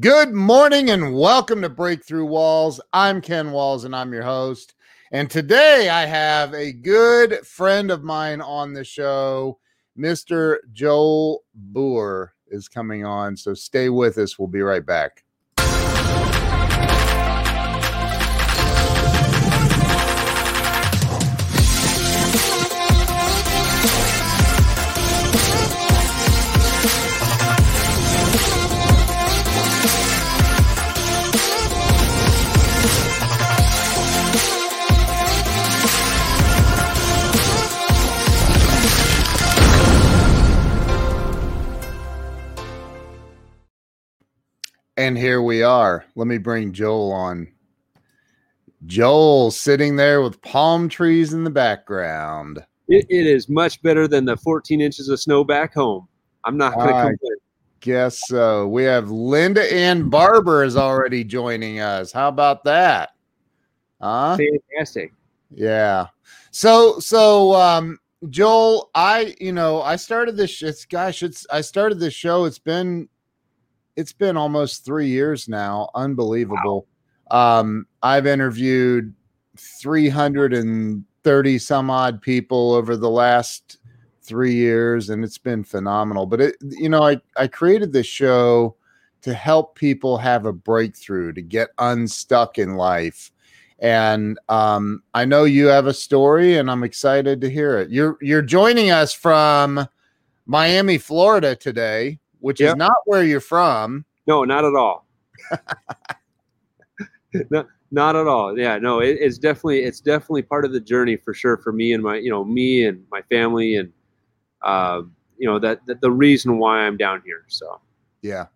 Good morning and welcome to Breakthrough Walls. I'm Ken Walls and I'm your host. And today I have a good friend of mine on the show, Mr. Joel Buhr is coming on. So stay with us. We'll be right back. And here we are. Let me bring Joel on. Joel sitting there with palm trees in the background. It, it is much better than the 14 inches of snow back home. I'm not going to complain. Guess so. We have Linda Ann Barber is already joining us. How about that? Huh? Fantastic. Yeah. So so um Joel, I you know, I started this it's gosh, it's I started this show. It's been it's been almost 3 years now. Unbelievable. Um I've interviewed 330 some odd people over the last 3 years and it's been phenomenal. But it you know, I I created this show to help people have a breakthrough, to get unstuck in life and um, I know you have a story, and I'm excited to hear it. You're you're joining us from Miami, Florida today, which is not where you're from. No, not at all. no, not at all. Yeah, no, it, it's definitely it's definitely part of the journey for sure for me and my you know me and my family and uh, you know that, that the reason why I'm down here. So Yeah.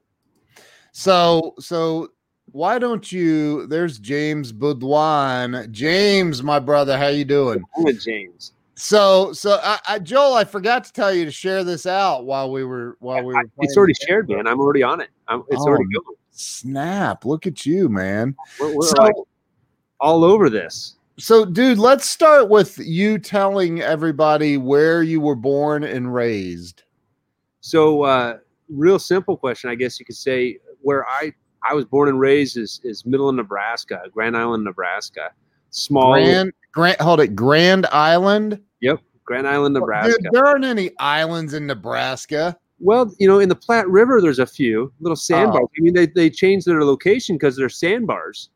So so why don't you? There's James Boudouin. James, my brother, how you doing? I'm James. So so I, I, Joel, I forgot to tell you to share this out while we were while we were. I- it's already shared, man. I'm already on it. I'm, it's Oh, already going. Snap! Look at you, man. We're, we're So like all over this. So, dude, let's start with you telling everybody where you were born and raised. So, uh, real simple question, I guess you could say. Where I I was born and raised is is middle of Nebraska, Grand Island, Nebraska. Small Grand, Grand, hold it, Grand Island. Grand Island, Nebraska. Dude, there aren't any islands in Nebraska. Well, you know, in the Platte River, there's a few little sandbars. Oh. I mean, they they changed their location because they're sandbars,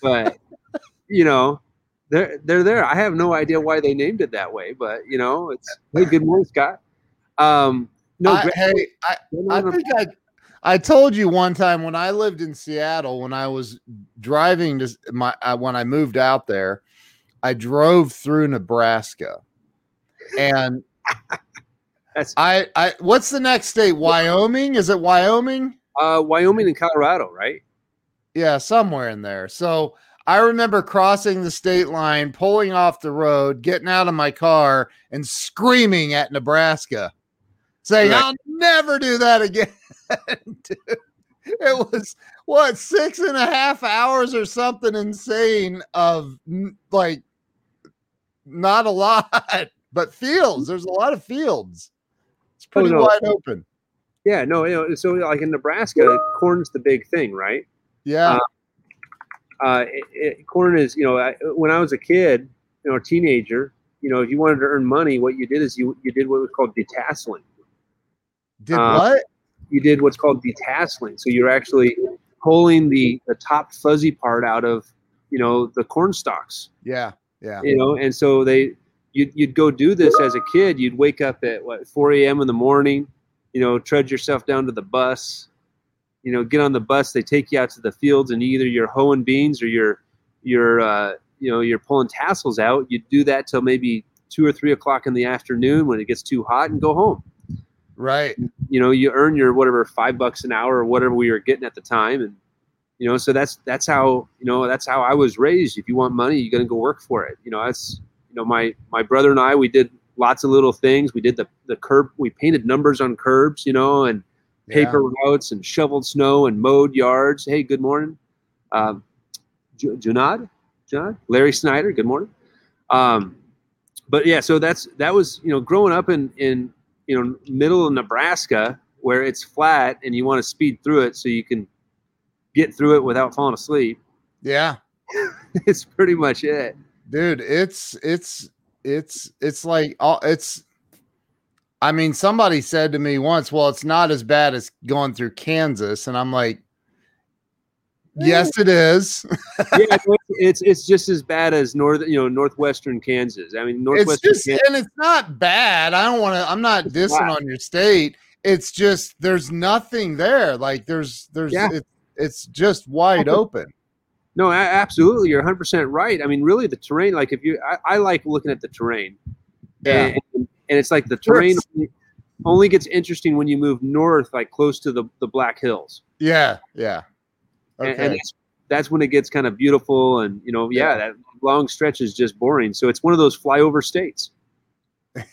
but you know, they're they're there. I have no idea why they named it that way, but you know, it's hey, good morning, Scott. Um, no, I, Grand- hey, I, I think I, I told you one time when I lived in Seattle when I was driving to my uh, when I moved out there, I drove through Nebraska, and that's I, I, what's the next state? Wyoming? Is it Wyoming? uh, Wyoming and Colorado, right? Yeah, somewhere in there. So I remember crossing the state line, pulling off the road, getting out of my car, and screaming at Nebraska, saying, Right. I'll never do that again. It was what six and a half hours or something insane of like not a lot, but fields. There's a lot of fields. It's pretty no. wide open. Yeah, no, you know, so like in Nebraska, corn's the big thing, right? Yeah. Uh, uh, it, it, corn is, you know, I, when I was a kid, you know, a teenager, you know, if you wanted to earn money, what you did is you you did what was called detasseling. Did uh, what? You did what's called detasseling. So you're actually pulling the the top fuzzy part out of, you know, the corn stalks. Yeah. Yeah. You know, and so they you'd you'd go do this as a kid. You'd wake up at what 4 a.m. in the morning, you know, trudge yourself down to the bus, you know, get on the bus. They take you out to the fields, and either you're hoeing beans or you're you're uh, you know you're pulling tassels out. You do that till maybe two or three o'clock in the afternoon when it gets too hot, and go home. Right. You know, you earn your whatever five bucks an hour or whatever we were getting at the time, and you know, so that's that's how you know that's how I was raised. If you want money, you got to go work for it. You know, that's know my my brother and I we did lots of little things. We did the the curb. We painted numbers on curbs. You know, and paper routes and shoveled snow and mowed yards. Hey, good morning. Um, Ju- Junad, Junad, Larry Snyder. Good morning. Um, but yeah, so that's that was you know growing up in in you know middle of Nebraska where it's flat and you want to speed through it so you can get through it without falling asleep. Yeah. it's pretty much it. Dude, it's it's it's it's like all it's I mean, somebody said to me once, well, it's not as bad as going through Kansas. And I'm like, yes, it is. yeah, it's it's just as bad as north, you know, northwestern Kansas. I mean, northwestern it's just, and it's not bad. I don't want to. I'm not dissing on your state. It's just there's nothing there. Like there's there's yeah. it's it's just wide open. No, absolutely. You're 100 percent right. I mean, really, the terrain. Like if you, I, I like looking at the terrain. Yeah. And, and it's like the terrain only, only gets interesting when you move north, like close to the the Black Hills. Yeah, yeah. Okay. And, and that's, that's when it gets kind of beautiful, and you know, yeah, yeah, that long stretch is just boring. So it's one of those flyover states.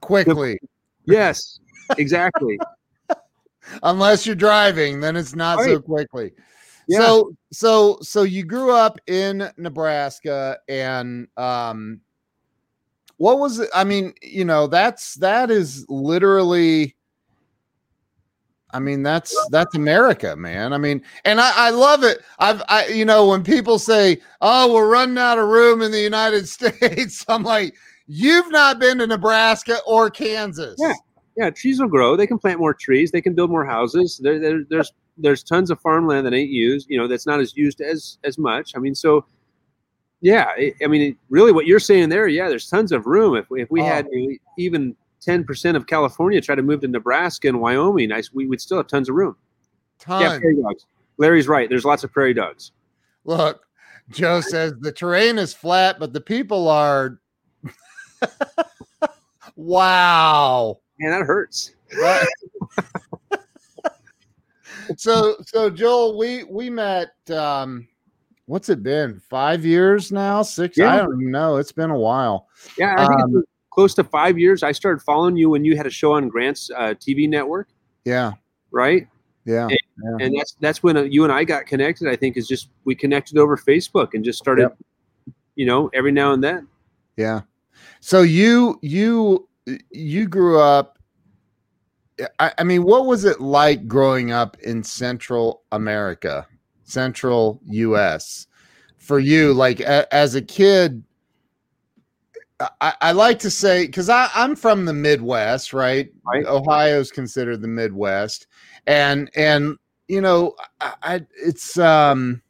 Quickly. yes, exactly. Unless you're driving, then it's not right. so quickly. Yeah. So so so you grew up in Nebraska and um what was it? I mean, you know, that's that is literally I mean, that's that's America, man. I mean, and I, I love it. I've I you know, when people say, Oh, we're running out of room in the United States, I'm like, you've not been to Nebraska or Kansas. Yeah. Yeah, trees will grow. They can plant more trees. They can build more houses. There, there, there's there's tons of farmland that ain't used. You know, that's not as used as as much. I mean, so yeah, I mean, really, what you're saying there, yeah, there's tons of room. If we, if we oh. had even 10% of California try to move to Nebraska and Wyoming, I, we would still have tons of room. Tons. Yeah, prairie dogs. Larry's right. There's lots of prairie dogs. Look, Joe says the terrain is flat, but the people are. wow. Man, that hurts. so, so Joel, we we met. um what's it been? Five years now? Six? Yeah. I don't even know. It's been a while. Yeah, I think um, it's close to five years. I started following you when you had a show on Grant's uh, TV network. Yeah. Right. Yeah. And, yeah. and that's that's when uh, you and I got connected. I think is just we connected over Facebook and just started, yep. you know, every now and then. Yeah. So you you you grew up. I, I mean, what was it like growing up in Central America? central US. For you, like a, as a kid, I, I like to say because I'm from the Midwest, right? right? Ohio's considered the Midwest, and and you know, I, I it's um,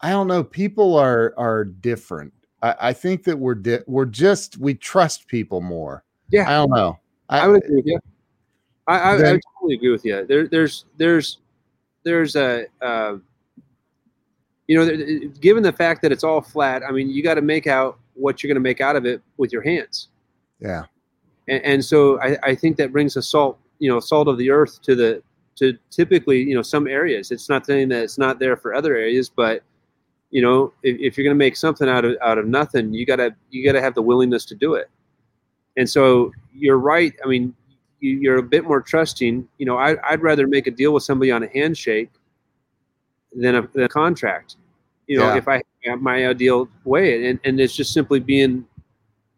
I don't know. People are are different. I, I think that we're di- we're just we trust people more. Yeah, I don't know. I, I would agree with you. I, I, then, I totally agree with you. There, there's there's there's a uh, you know given the fact that it's all flat i mean you got to make out what you're going to make out of it with your hands. Yeah. And, and so I, I, think that brings a salt you know salt of the earth to the to typically you know some areas. It's not saying that it's not there for other areas but you know if, if you're going to make something out of out of nothing you gotta you gotta have the willingness to do it. And so you're right. I mean you're a bit more trusting. You know, I, would rather make a deal with somebody on a handshake than a, than a contract. You know, yeah. if I have my ideal way, and, and it's just simply being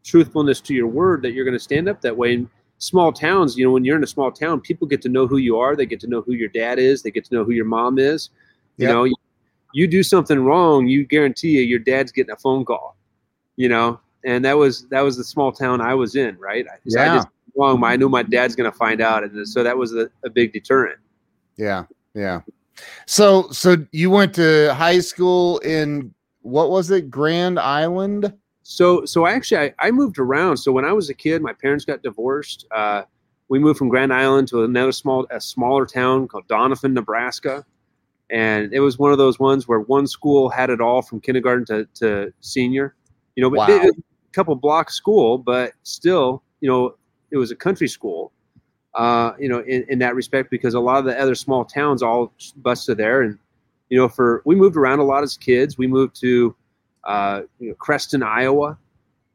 truthfulness to your word that you're going to stand up that way. In small towns, you know, when you're in a small town, people get to know who you are. They get to know who your dad is. They get to know who your mom is. You know, you, you do something wrong, you guarantee you your dad's getting a phone call. You know, and that was that was the small town I was in, right? Yeah. I just wrong, I knew my dad's going to find out, and so that was a, a big deterrent. Yeah, yeah. So, so you went to high school in what was it, Grand Island? So, so actually, I, I moved around. So when I was a kid, my parents got divorced. Uh, we moved from Grand Island to another small, a smaller town called Doniphan, Nebraska, and it was one of those ones where one school had it all from kindergarten to, to senior. You know, wow. a couple block school, but still, you know, it was a country school. Uh, you know, in, in that respect, because a lot of the other small towns all busted there, and you know, for we moved around a lot as kids. We moved to uh, you know, Creston, Iowa.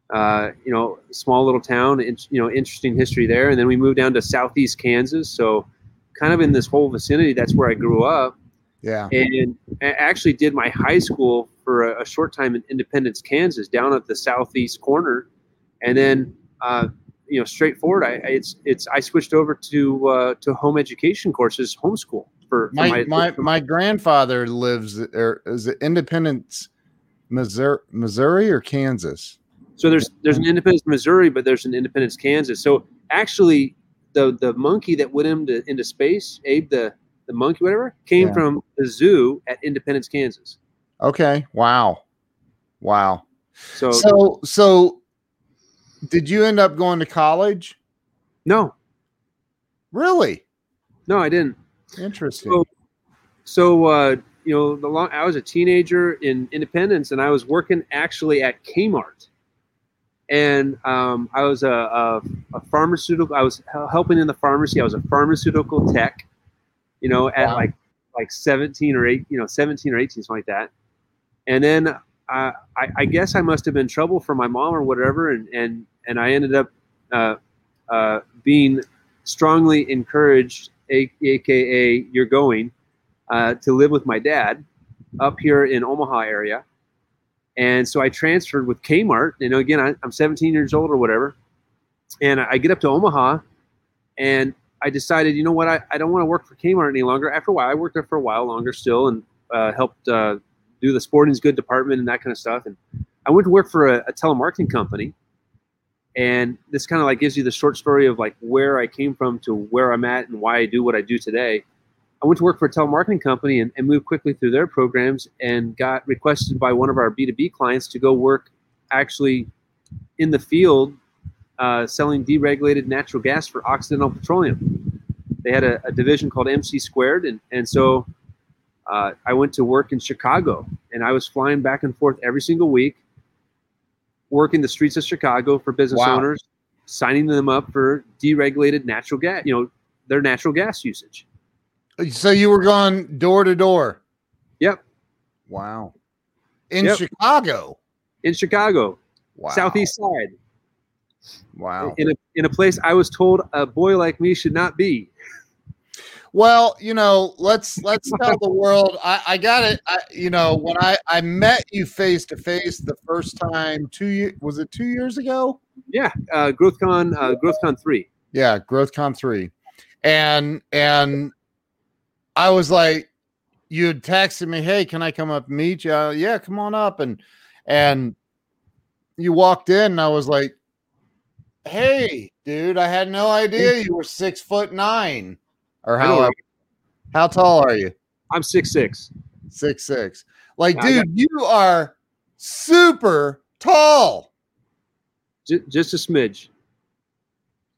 Uh, you know, small little town. you know, interesting history there, and then we moved down to southeast Kansas. So, kind of in this whole vicinity, that's where I grew up. Yeah, and I actually did my high school for a, a short time in Independence, Kansas, down at the southeast corner, and then uh, you know straightforward. I it's it's I switched over to uh, to home education courses, homeschool for, for My my, my for my grandfather lives or is it Independence, Missouri, Missouri or Kansas? So there's there's an Independence, Missouri, but there's an Independence, Kansas. So actually, the the monkey that went into into space, Abe the the monkey, whatever, came Yeah. from the zoo at Independence, Kansas. Okay. Wow. Wow. So, So so did you end up going to college? no, Really? no, I didn't. Interesting. So, so uh, you know, the long I was a teenager in Independence, and I was working actually at Kmart, and um, I was a, a, a pharmaceutical. I was helping in the pharmacy. I was a pharmaceutical tech. You know, at Wow. like like seventeen or eight, you know, seventeen or eighteen, something like that. And then I, I guess I must have been trouble for my mom or whatever, and and and I ended up uh, uh, being strongly encouraged, a, aka you're going, uh, to live with my dad up here in Omaha area. And so I transferred with Kmart. You know, again, I, I'm 17 years old or whatever. And I get up to Omaha and I decided, you know what, I, I don't want to work for Kmart any longer. After a while, I worked there for a while longer still and uh, helped uh, do the sporting good department and that kind of stuff. And I went to work for a, a telemarketing company. And this kind of like gives you the short story of like where I came from to where I'm at and why I do what I do today. I went to work for a telemarketing company and, and moved quickly through their programs and got requested by one of our B2B clients to go work actually in the field uh, selling deregulated natural gas for Occidental Petroleum. They had a, a division called MC Squared, and, and so uh, I went to work in Chicago and I was flying back and forth every single week, working the streets of Chicago for business Wow. owners, signing them up for deregulated natural gas, you know, their natural gas usage. So you were going door to door. Yep. Wow. In Yep. Chicago. in Chicago, Wow. southeast side, Wow. in a in a place I was told a boy like me should not be. Well, you know, let's let's tell the world. I, I got it. I, you know, when I I met you face to face the first time, two years was it two years ago? Yeah, uh, GrowthCon, uh, GrowthCon three. Yeah, GrowthCon three, and and I was like, you had texted me, hey, can I come up and meet you? Uh, yeah, come on up, and and you walked in, and I was like, hey, dude, I had no idea you were six foot nine, or how how tall are you? I'm six six. Six six. Like, I got- dude, you are super tall. J- just a smidge.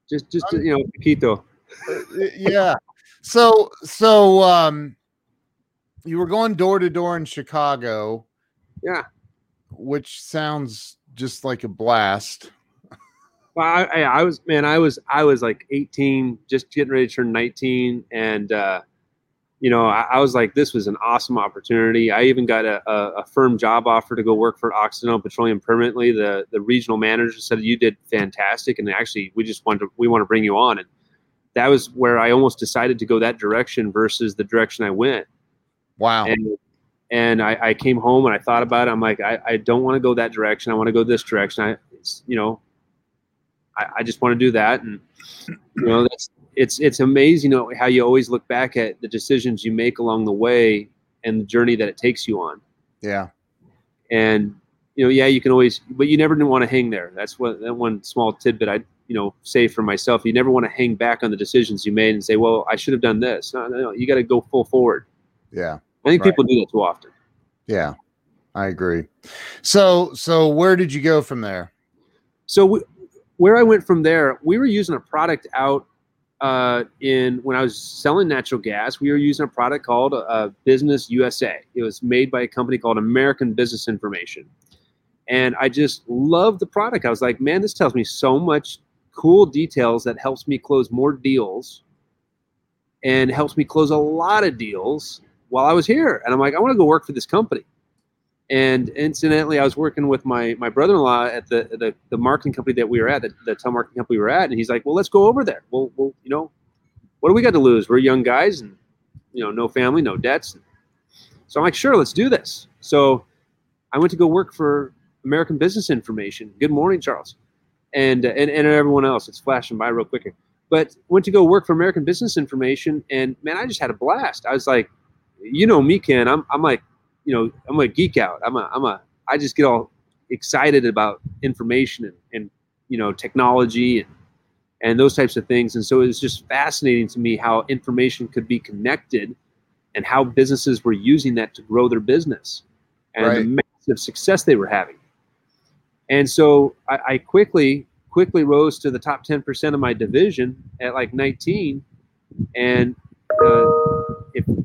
Just just you know, poquito. Uh, yeah. So so um you were going door to door in Chicago, Yeah. which sounds just like a blast. Well, I, I, I was man, I was I was like 18, just getting ready to turn 19, and uh, you know, I, I was like, this was an awesome opportunity. I even got a, a, a firm job offer to go work for Occidental Petroleum permanently. The the regional manager said you did fantastic, and actually, we just wanted to, we want to bring you on, and that was where I almost decided to go that direction versus the direction I went. Wow. And and I, I came home and I thought about it. I'm like, I, I don't want to go that direction. I want to go this direction. I, you know, I, I just want to do that. And you know, that's it's it's amazing you know, how you always look back at the decisions you make along the way and the journey that it takes you on. yeah. And you know, yeah, you can always, but you never want to hang there. That's what that one small tidbit I you know say for myself. You never want to hang back on the decisions you made and say, well, I should have done this. No, no, no. You got to go full forward. Yeah. I think Right. people do that too often. Yeah. I agree. So so where did you go from there? So we, where I went from there, we were using a product out uh, in when I was selling natural gas. We were using a product called uh, Business USA. It was made by a company called American Business Information, and I just loved the product. I was like, man, this tells me so much cool details that helps me close more deals, and helps me close a lot of deals while I was here. And I'm like, I want to go work for this company. And incidentally, I was working with my my brother-in-law at the the, the marketing company that we were at, the, the telemarketing company we were at, and he's like, "Well, let's go over there. Well, we'll, you know, what do we got to lose? We're young guys, and you know, no family, no debts." So I'm like, "Sure, let's do this." So I went to go work for American Business Information. Good morning, Charles, and and and everyone else. It's flashing by real quick. but went to go work for American Business Information, and man, I just had a blast. I was like, you know me, Ken. I'm I'm like, you know, I'm a geek out. I'm a I'm a I just get all excited about information and, and you know technology and and those types of things. And so it was just fascinating to me how information could be connected and how businesses were using that to grow their business and right. the massive success they were having. And so I, I quickly quickly rose to the top 10% of my division at like 19. And uh,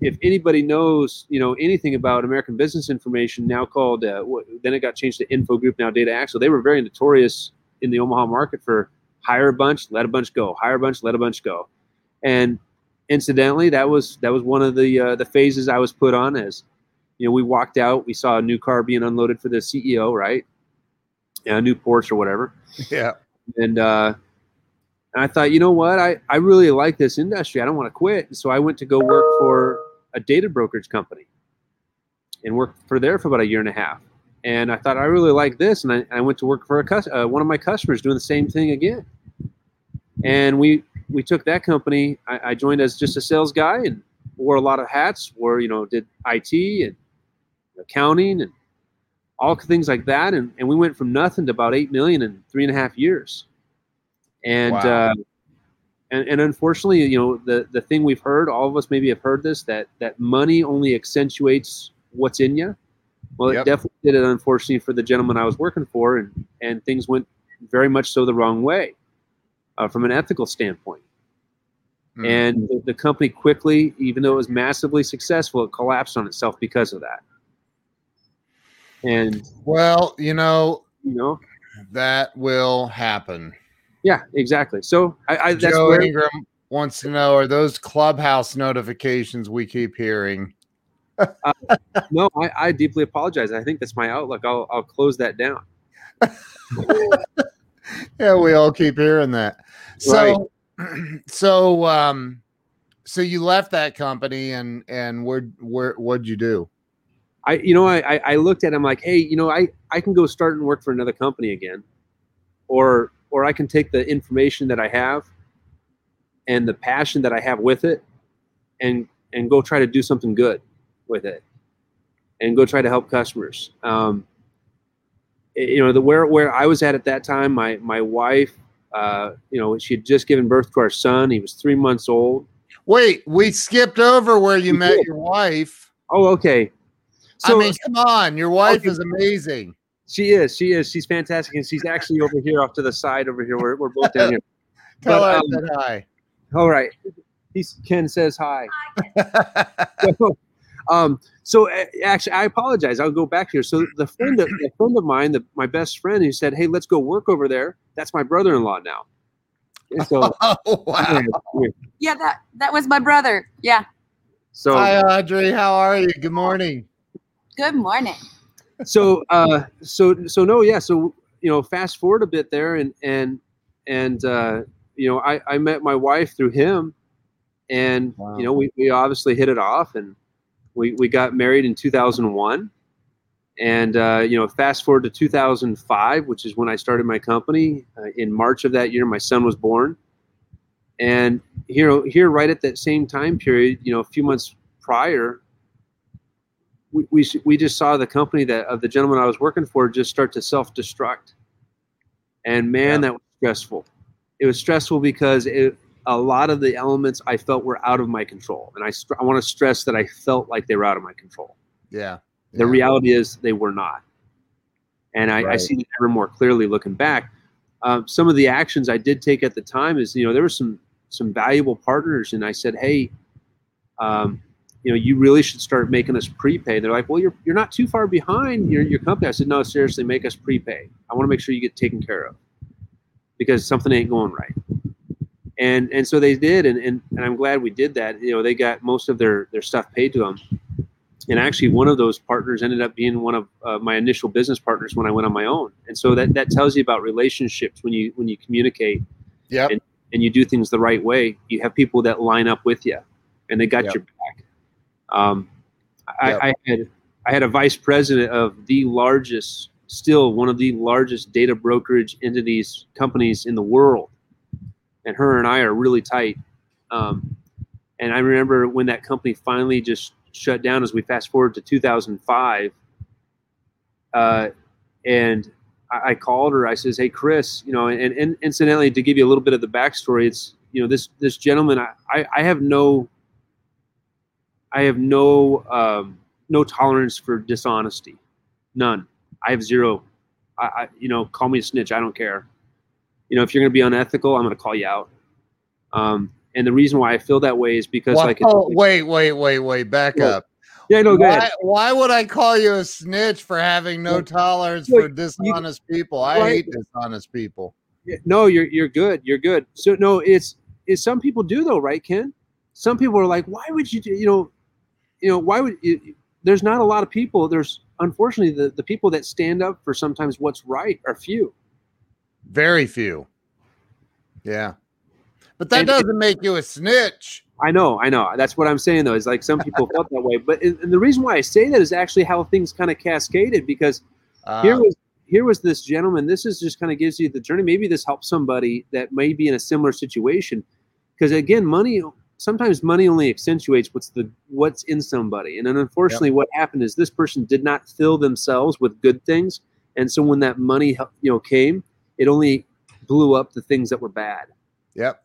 if, anybody knows, you know, anything about American Business Information, now called, uh, then it got changed to Info Group, now Data Axle. They were very notorious in the Omaha market for hire a bunch, let a bunch go, hire a bunch, let a bunch go. And incidentally, that was that was one of the uh, the phases I was put on as, you know, we walked out, we saw a new car being unloaded for the CEO, right? Yeah, a new Porsche or whatever. Yeah and uh, and I thought, you know what, I, I really like this industry. I don't want to quit. So I went to go work for a data brokerage company and worked for there for about a year and a half. And I thought I really like this, and I, I went to work for a uh, one of my customers doing the same thing again. And we we took that company. I, I joined as just a sales guy and wore a lot of hats. Wore you know did IT and accounting and all things like that. And, and we went from nothing to about 8 million in three and a half years. And, wow. uh, and, and unfortunately, you know, the, the thing we've heard, all of us maybe have heard this, that, that money only accentuates what's in you. Well, yep. it definitely did it, unfortunately, for the gentleman I was working for. And, and things went very much so the wrong way uh, from an ethical standpoint. Mm-hmm. And the, the company quickly, even though it was massively successful, it collapsed on itself because of that. And well, you know, you know, that will happen. Yeah, exactly. So I, I that's Joe where, Ingram wants to know: Are those clubhouse notifications we keep hearing? uh, no, I, I, deeply apologize. I think that's my outlook. I'll, I'll close that down. yeah, we all keep hearing that. So, right. so, um, so you left that company and and where where what'd you do? I, you know, I, I looked at him like, hey, you know, I, I can go start and work for another company again, or, or I can take the information that I have and the passion that I have with it and, and go try to do something good with it and go try to help customers. Um, you know, the, where, where I was at at that time, my, my wife, uh, you know, she had just given birth to our son. He was three months old. Wait, we skipped over where you we met did. your wife. Oh, okay. So, I mean, come on, your wife okay. is amazing. She is. She is. She's fantastic, and she's actually over here off to the side over here. We're, we're both down here. Tell but, her um, hi. All right. He's, Ken says hi. so, um, so actually, I apologize. I'll go back here. So the friend, of, the friend of mine, the, my best friend, who said, "Hey, let's go work over there." That's my brother-in-law now. And so, oh, wow. Yeah, that that was my brother. Yeah. So, hi, Audrey. How are you? Good morning. Good morning. So, uh, so, so no, yeah. So, you know, fast forward a bit there, and and and uh, you know, I I met my wife through him, and wow. you know, we we obviously hit it off, and we we got married in 2001. And uh, you know, fast forward to 2005, which is when I started my company. Uh, in March of that year, my son was born, and here, here, right at that same time period, you know, a few months prior, we, we, we just saw the company that of the gentleman I was working for just start to self destruct. And man, yeah. that was stressful. It was stressful because it, a lot of the elements I felt were out of my control. And I, I want to stress that I felt like they were out of my control. Yeah. yeah. The reality is they were not. And I, right. I see it ever more clearly looking back. Um, some of the actions I did take at the time is, you know, there were some some valuable partners, and I said, hey, um, you know, you really should start making us prepay. They're like, well, you're, you're not too far behind your, your company. I said, no, seriously, make us prepay. I want to make sure you get taken care of because something ain't going right. And, and so they did. And, and, and I'm glad we did that. You know, they got most of their, their stuff paid to them. And actually one of those partners ended up being one of uh, my initial business partners when I went on my own. And so that, that tells you about relationships when you, when you communicate yep. and, and you do things the right way, you have people that line up with you and they got yep. your um, I, yep. I, had I had a vice president of the largest, still one of the largest data brokerage entities companies in the world, and her and I are really tight. Um, and I remember when that company finally just shut down as we fast forward to 2005. Uh, and I, I, called her. I says, "Hey, Chris, you know." And, and incidentally, to give you a little bit of the backstory, it's you know this this gentleman. I I, I have no I have no um, no tolerance for dishonesty, none. I have zero. I, I you know call me a snitch. I don't care. You know if you're going to be unethical, I'm going to call you out. Um, and the reason why I feel that way is because well, like oh, wait wait wait wait back yeah. up. Yeah, no, go why, ahead. Why would I call you a snitch for having no tolerance for dishonest people? I hate dishonest people. No, you're you're good. You're good. So no, it's it's some people do though, right, Ken? Some people are like, why would you do? You know, you know, why would you, there's not a lot of people. There's unfortunately the the people that stand up for sometimes what's right are few. Very few. Yeah, but that and, doesn't make you a snitch. I know, I know. That's what I'm saying though. Is like some people felt that way, but and the reason why I say that is actually how things kind of cascaded because uh, here was here was this gentleman. This is just kind of gives you the journey. Maybe this helps somebody that may be in a similar situation, because again, money sometimes money only accentuates what's the what's in somebody. And then unfortunately, yep. what happened is this person did not fill themselves with good things, and so when that money you know came, it only blew up the things that were bad. Yep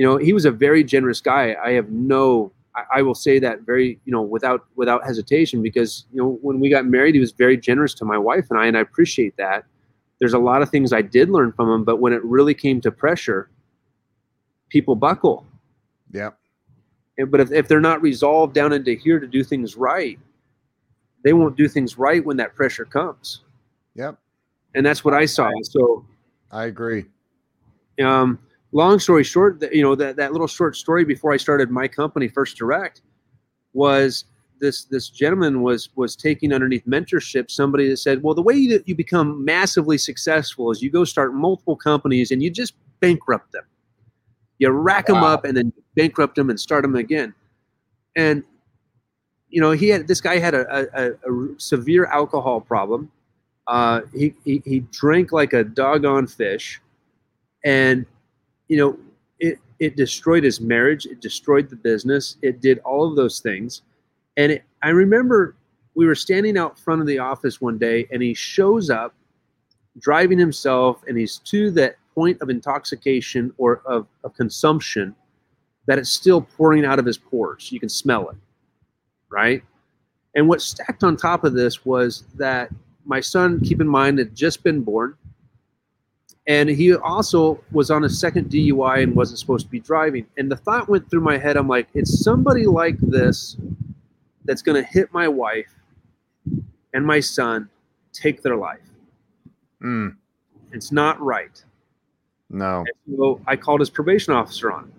you know he was a very generous guy i have no I, I, will say that very you know without without hesitation because you know when we got married he was very generous to my wife and i and i appreciate that there's a lot of things i did learn from him but when it really came to pressure people buckle yeah but if, if they're not resolved down into here to do things right they won't do things right when that pressure comes. Yep. And that's what i saw. So i agree. um long story short, you know, that, that little short story before I started my company, First Direct, was this this gentleman was was taking underneath mentorship somebody that said, well, the way that you become massively successful is you go start multiple companies and you just bankrupt them. You rack wow. them up and then bankrupt them and start them again. And you know, he had this guy had a, a, a severe alcohol problem. Uh, he, he he drank like a doggone fish, and you know, it it destroyed his marriage, it destroyed the business, it did all of those things. And it, I remember we were standing out front of the office one day and he shows up driving himself and he's to that point of intoxication or of, of consumption that it's still pouring out of his pores. You can smell it, right? And what stacked on top of this was that my son, keep in mind, had just been born and he also was on a second DUI and wasn't supposed to be driving. And the thought went through my head I'm like, it's somebody like this that's going to hit my wife and my son, take their life. Mm. It's not right. No. And so I called his probation officer on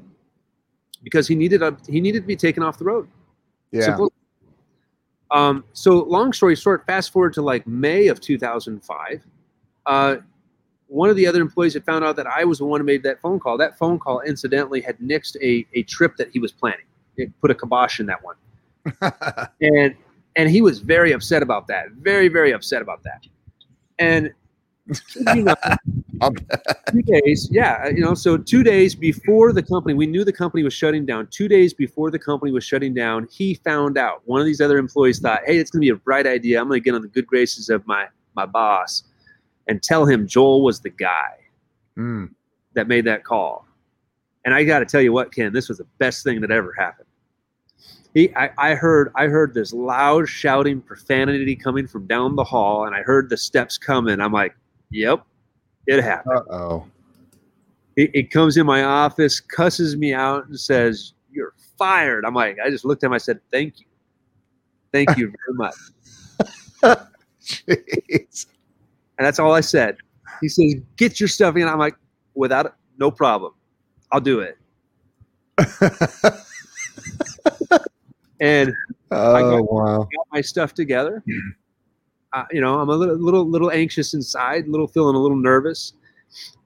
because he needed a, he needed to be taken off the road. Yeah. Simple. Um, so long story short, fast forward to like May of 2005. Uh, one of the other employees had found out that I was the one who made that phone call. That phone call, incidentally, had nixed a, a trip that he was planning. It put a kibosh in that one. and and he was very upset about that. Very, very upset about that. And you know, two days, yeah, you know, so two days before the company, we knew the company was shutting down. Two days before the company was shutting down, he found out. One of these other employees thought, "Hey, it's going to be a bright idea. I'm going to get on the good graces of my my boss." and tell him Joel was the guy mm. that made that call. And I got to tell you what, Ken, this was the best thing that ever happened. He, I, I heard, I heard this loud shouting profanity coming from down the hall, and I heard the steps coming. I'm like, "Yep, it happened." oh. It, comes in my office, cusses me out, and says, "You're fired." I'm like, I just looked at him. I said, "Thank you, thank you very much." Jeez. And that's all I said. He says, "Get your stuff in." I'm like, "Without it, no problem. I'll do it." and oh I got, wow, got my stuff together. Uh, you know, I'm a little, little, little anxious inside, little feeling a little nervous.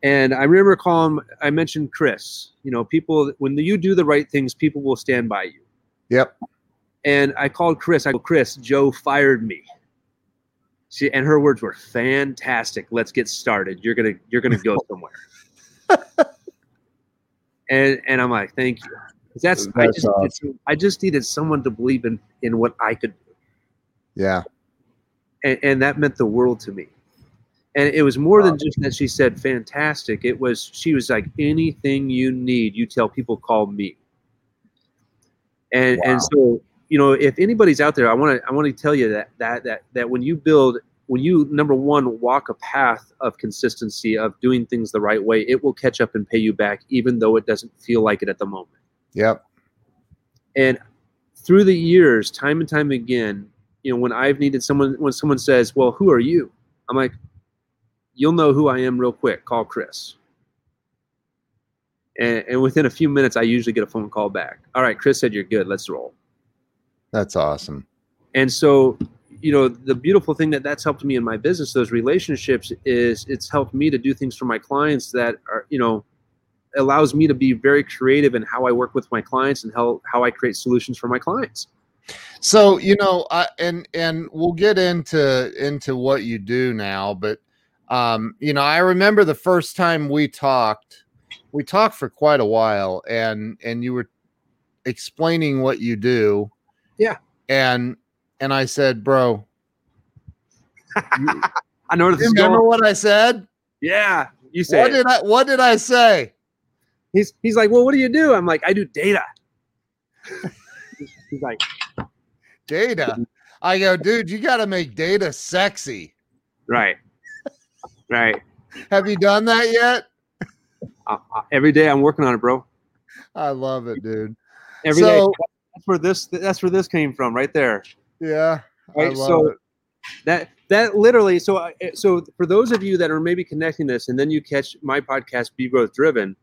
And I remember calling. I mentioned Chris. You know, people when you do the right things, people will stand by you. Yep. And I called Chris. I go, Chris, Joe fired me. She and her words were fantastic. Let's get started. You're gonna you're gonna go somewhere. And and I'm like, thank you. That's, I just awesome. I just needed someone to believe in in what I could do, Yeah. And, and that meant the world to me. And it was more than just that she said fantastic. It was she was like anything you need, you tell people call me. And Wow. and so you know if anybody's out there, I want to I want to tell you that that that that when you build when you number one walk a path of consistency of doing things the right way, it will catch up and pay you back, even though it doesn't feel like it at the moment. Yep. And through the years, time and time again, you know, when I've needed someone, when someone says, "Well, who are you?" I'm like, "You'll know who I am real quick. Call Chris." And, and within a few minutes, I usually get a phone call back. All right, Chris said you're good. Let's roll. That's awesome. And so, you know, the beautiful thing that that's helped me in my business, those relationships, is it's helped me to do things for my clients that are, you know, allows me to be very creative in how I work with my clients and how how I create solutions for my clients. So you know, I, and and we'll get into into what you do now, but um, you know, I remember the first time we talked. We talked for quite a while, and and you were explaining what you do. Yeah. And and I said, bro, you, I know where this you is remember going. what I said? Yeah, you said. What it. did I What did I say? He's he's like, well, what do you do? I'm like, I do data. he's like, Data. I go, dude, you got to make data sexy. right, right. Have you done that yet? Uh, uh, every day I'm working on it, bro. I love it, dude. Every day. So- That's where this that's where this came from, right there. Yeah. I Right, love so- it. That that literally. So I- so for those of you that are maybe connecting this, and then you catch my podcast, Be Growth Driven,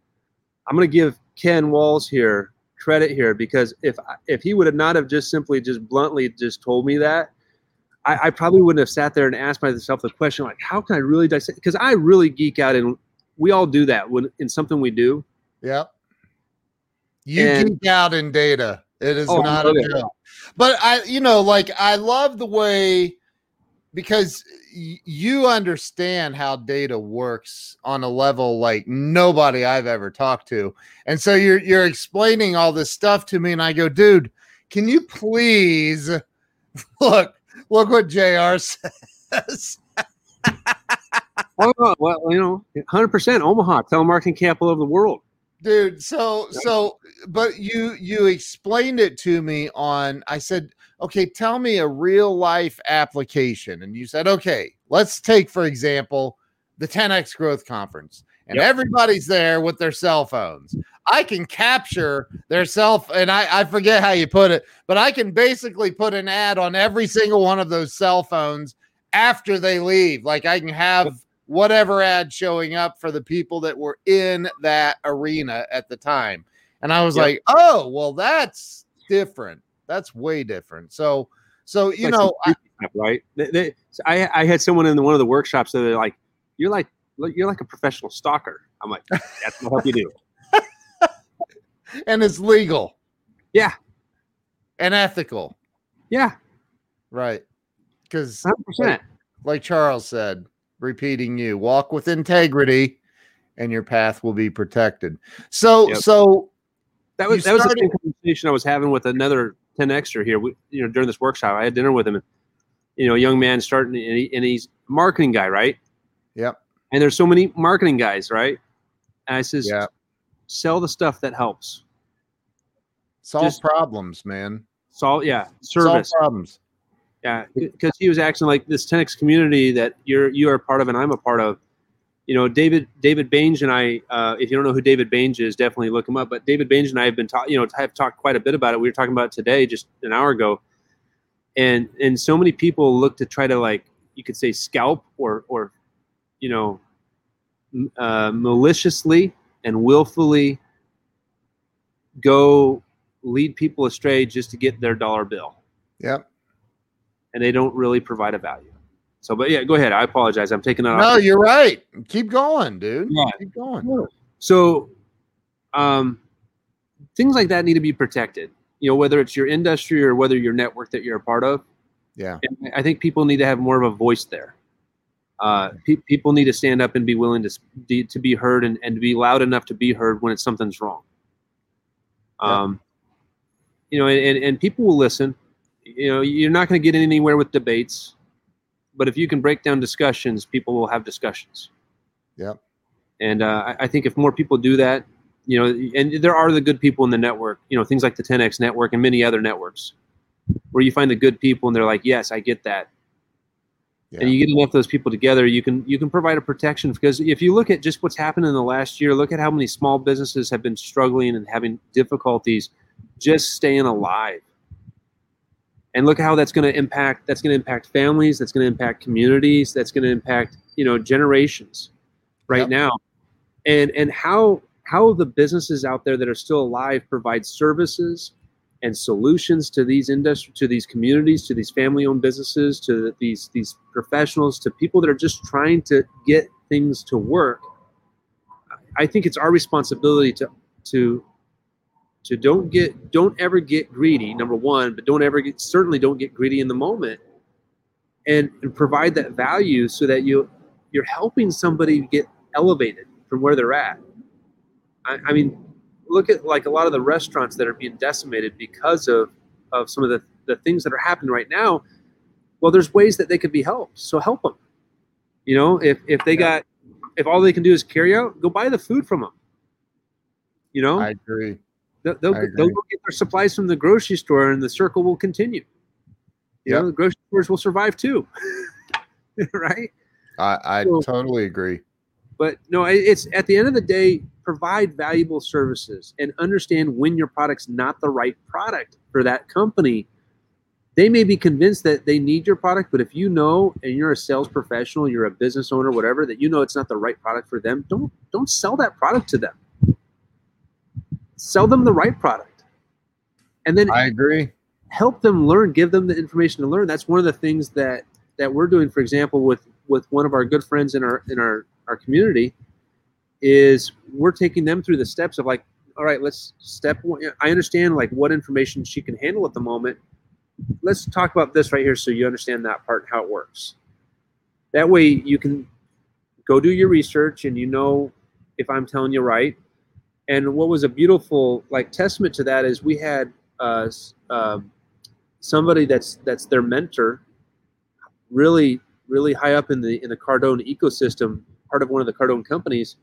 I'm going to give Ken Walls here credit here because if if he would have not have just simply just bluntly just told me that, I, I probably wouldn't have sat there and asked myself the question like, how can I really dissect? Because I really geek out, and we all do that when in something we do. Yep. You And- geek out in data. It is Oh, not a joke. But I, you know, like I love the way because y- you understand how data works on a level like nobody I've ever talked to. And so you're you're explaining all this stuff to me, and I go, dude, can you please look look what JR says? Oh well, you know, 100 percent Omaha telemarketing capital of the world. dude so so but you you explained it to me on i said okay tell me a real life application and you said okay let's take for example the 10x growth conference and Yep. everybody's there with their cell phones i can capture their cell and I, I forget how you put it but i can basically put an ad on every single one of those cell phones after they leave like i can have whatever ad showing up for the people that were in that arena at the time. And I was Yep. like, oh, well, that's different. That's way different. So, so you Like know, I, right? They- they- I I had someone in one of the workshops that they're like, you're like you're like a professional stalker. I'm like, that's what I help you do. and it's legal Yeah, and ethical, yeah, right? Because, 100. percent like Charles said, repeating you, walk with integrity, and your path will be protected. So, Yep. so That was that was a conversation I was having with another 10 extra here. We, you know, during this workshop, I had dinner with him. And, you know, a young man starting, and, he, and he's a marketing guy, right? Yep. And there's so many marketing guys, right? And I says, yeah, sell the stuff that helps. solve Just- problems, man. Solve, yeah, Solve service. problems. Yeah, because he was acting like this 10x community that you're you are a part of and I'm a part of. You know, David David Bainge and I. Uh, if you don't know who David Bainge is, definitely look him up. But David Bainge and I have been talking. You know, have talked quite a bit about it. We were talking about it today, just an hour ago. And and so many people look to try to like you could say scalp or or you know uh, maliciously and willfully go lead people astray just to get their dollar bill Yep. and they don't really provide a value. So, but yeah, go ahead. I apologize. I'm taking that No, you're right. Keep going, dude. Yeah. Keep going. So, um, things like that need to be protected. You know, whether it's your industry or whether your network that you're a part of. Yeah. And I think people need to have more of a voice there. Uh, pe- people need to stand up and be willing to to be heard and, and to be loud enough to be heard when it's something's wrong. Um, you know, and, and people will listen. You know, you're not going to get anywhere with debates, but if you can break down discussions, people will have discussions. Yeah. And uh, I, think if more people do that, you know, and there are the good people in the network, you know, things like the 10X network and many other networks where you find the good people and they're like, yes, I get that. Yeah. And you get enough of those people together, you can you can provide a protection because if you look at just what's happened in the last year, look at how many small businesses have been struggling and having difficulties just staying alive. And look at how that's going to impact that's going to impact families, that's going to impact communities, that's going to impact, you know, generations right Yep. now. And and how how the businesses out there that are still alive provide services and solutions to these industry to these communities to these family owned businesses to these these professionals to people that are just trying to get things to work i think it's our responsibility to to to don't get don't ever get greedy number one but don't ever get certainly don't get greedy in the moment and, and provide that value so that you you're helping somebody get elevated from where they're at. I, I mean look at like a lot of the restaurants that are being decimated because of of some of the, the things that are happening right now. Well there's ways that they could be helped so help them. You know if if they got if all they can do is carry out go buy the food from them you know? I agree. They'll, they'll, they'll go get their supplies from the grocery store and the circle will continue. You Yep. know the grocery stores will survive too right? I, I So- totally agree. but no it's at the end of the day provide valuable services and understand when your product's not the right product for that company. They may be convinced that they need your product but if you know and you're a sales professional you're a business owner whatever that you know it's not the right product for them don't don't sell that product to them sell them the right product. And then I agree. help them learn give them the information to learn. That's one of the things that that we're doing for example with with one of our good friends in our in our our community is we're taking them through the steps of like all right let's step one i understand like what information she can handle at the moment. Let's talk about this right here so you understand that part and how it works. That way you can go do your research and you know if i'm telling you right and what was a beautiful like testament to that is we had uh, um, somebody that's that's their mentor really really high up in the in the cardone ecosystem part of one of the cardone companies.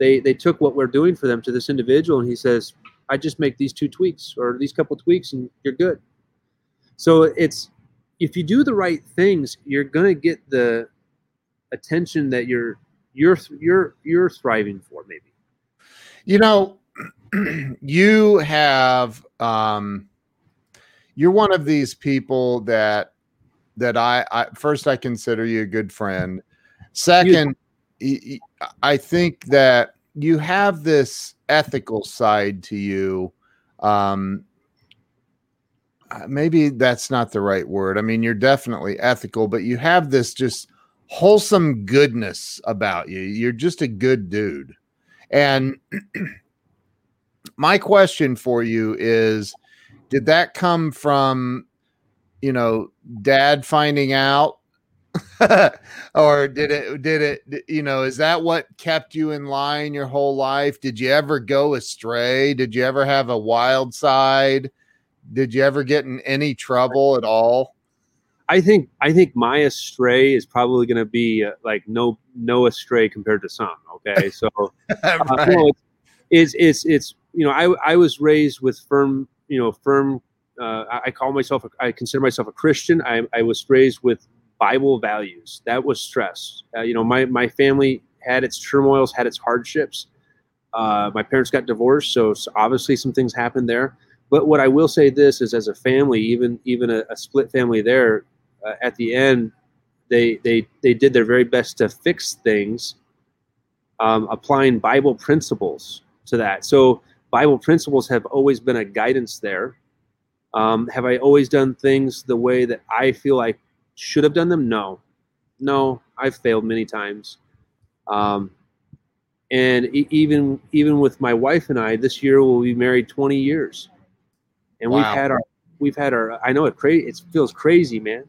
They they took what we're doing for them to this individual and he says i just make these two tweaks or these couple tweaks and you're good. So it's if you do the right things you're to get the attention that you're you're you're you're thriving for maybe You know, you have um you're one of these people that that I, I first I consider you a good friend. Second, I think that you have this ethical side to you. Um uh, maybe that's not the right word. I mean, you're definitely ethical, but you have this just wholesome goodness about you. You're just a good dude. And my question for you is did that come from you know dad finding out? Or did it did it you know is that what kept you in line your whole life? Did you ever go astray? Did you ever have a wild side? Did you ever get in any trouble at all? I think I think my astray is probably going to be uh, like no no astray compared to some. Okay, so uh, Right. no, it's, it's it's it's you know I I was raised with firm you know firm. Uh, I I call myself a, I consider myself a Christian. I I was raised with Bible values. That was stress. Uh, you know my my family had its turmoils, had its hardships. Uh, my parents got divorced, so, obviously some things happened there. But what I will say this is, as a family, even even a, a split family, there uh, at the end, they they they did their very best to fix things, um, applying Bible principles to that. So Bible principles have always been a guidance there. Um, have I always done things the way that I feel I should have done them? No, no, I've failed many times. Um, and e- even even with my wife and I, this year we'll be married 20 years, and we've had our we've had our I know it crazy it feels crazy, man.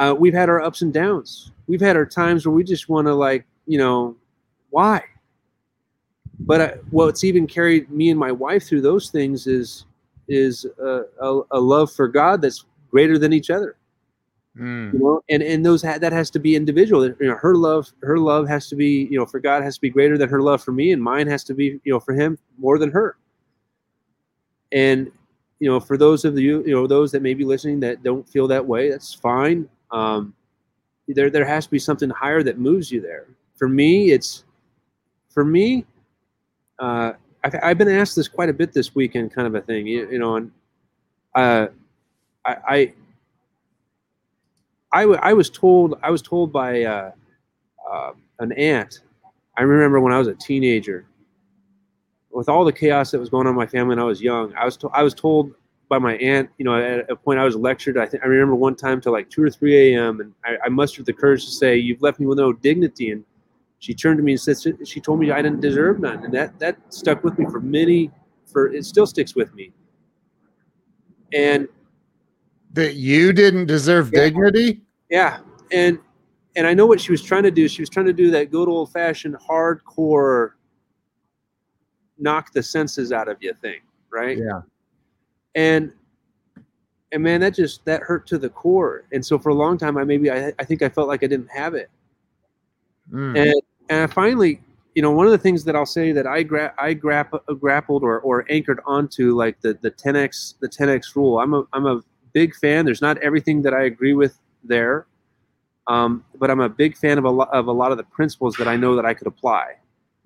Uh, we've had our ups and downs. We've had our times where we just want to like you know why but I, what's even carried me and my wife through those things is is a, a, a love for God that's greater than each other. Mm. You know, and and those ha- that has to be individual. You know, her love, her love has to be, you know, for God has to be greater than her love for me, and mine has to be, you know, for Him more than her. And you know, for those of you, you know, those that may be listening that don't feel that way, that's fine. Um, there, there has to be something higher that moves you there. For me, it's, for me, uh, I've, I've been asked this quite a bit this weekend, kind of a thing, you, you know, and uh, I, I, I, w- I was told, I was told by uh, uh, an aunt. I remember when I was a teenager, with all the chaos that was going on in my family when I was young, I was to- I was told by my aunt, you know, at a point I was lectured. I think I remember one time till like two or three a.m. and I, I mustered the courage to say, "You've left me with no dignity." And she turned to me and said, "She told me I didn't deserve none," and that that stuck with me for many. For it still sticks with me. And That you didn't deserve Yeah. dignity? Yeah, and and I know what she was trying to do. She was trying to do that good old fashioned hardcore knock the senses out of you thing, right? Yeah. And and man, that just that hurt to the core. And so for a long time, I maybe I, I think I felt like I didn't have it. Mm. And and I finally, you know, one of the things that I'll say that I gra- I grap- grappled or, or anchored onto like the the 10x the 10x rule. I'm a I'm a big fan. There's not everything that I agree with there, um, but I'm a big fan of a lot of a lot of the principles that I know that I could apply.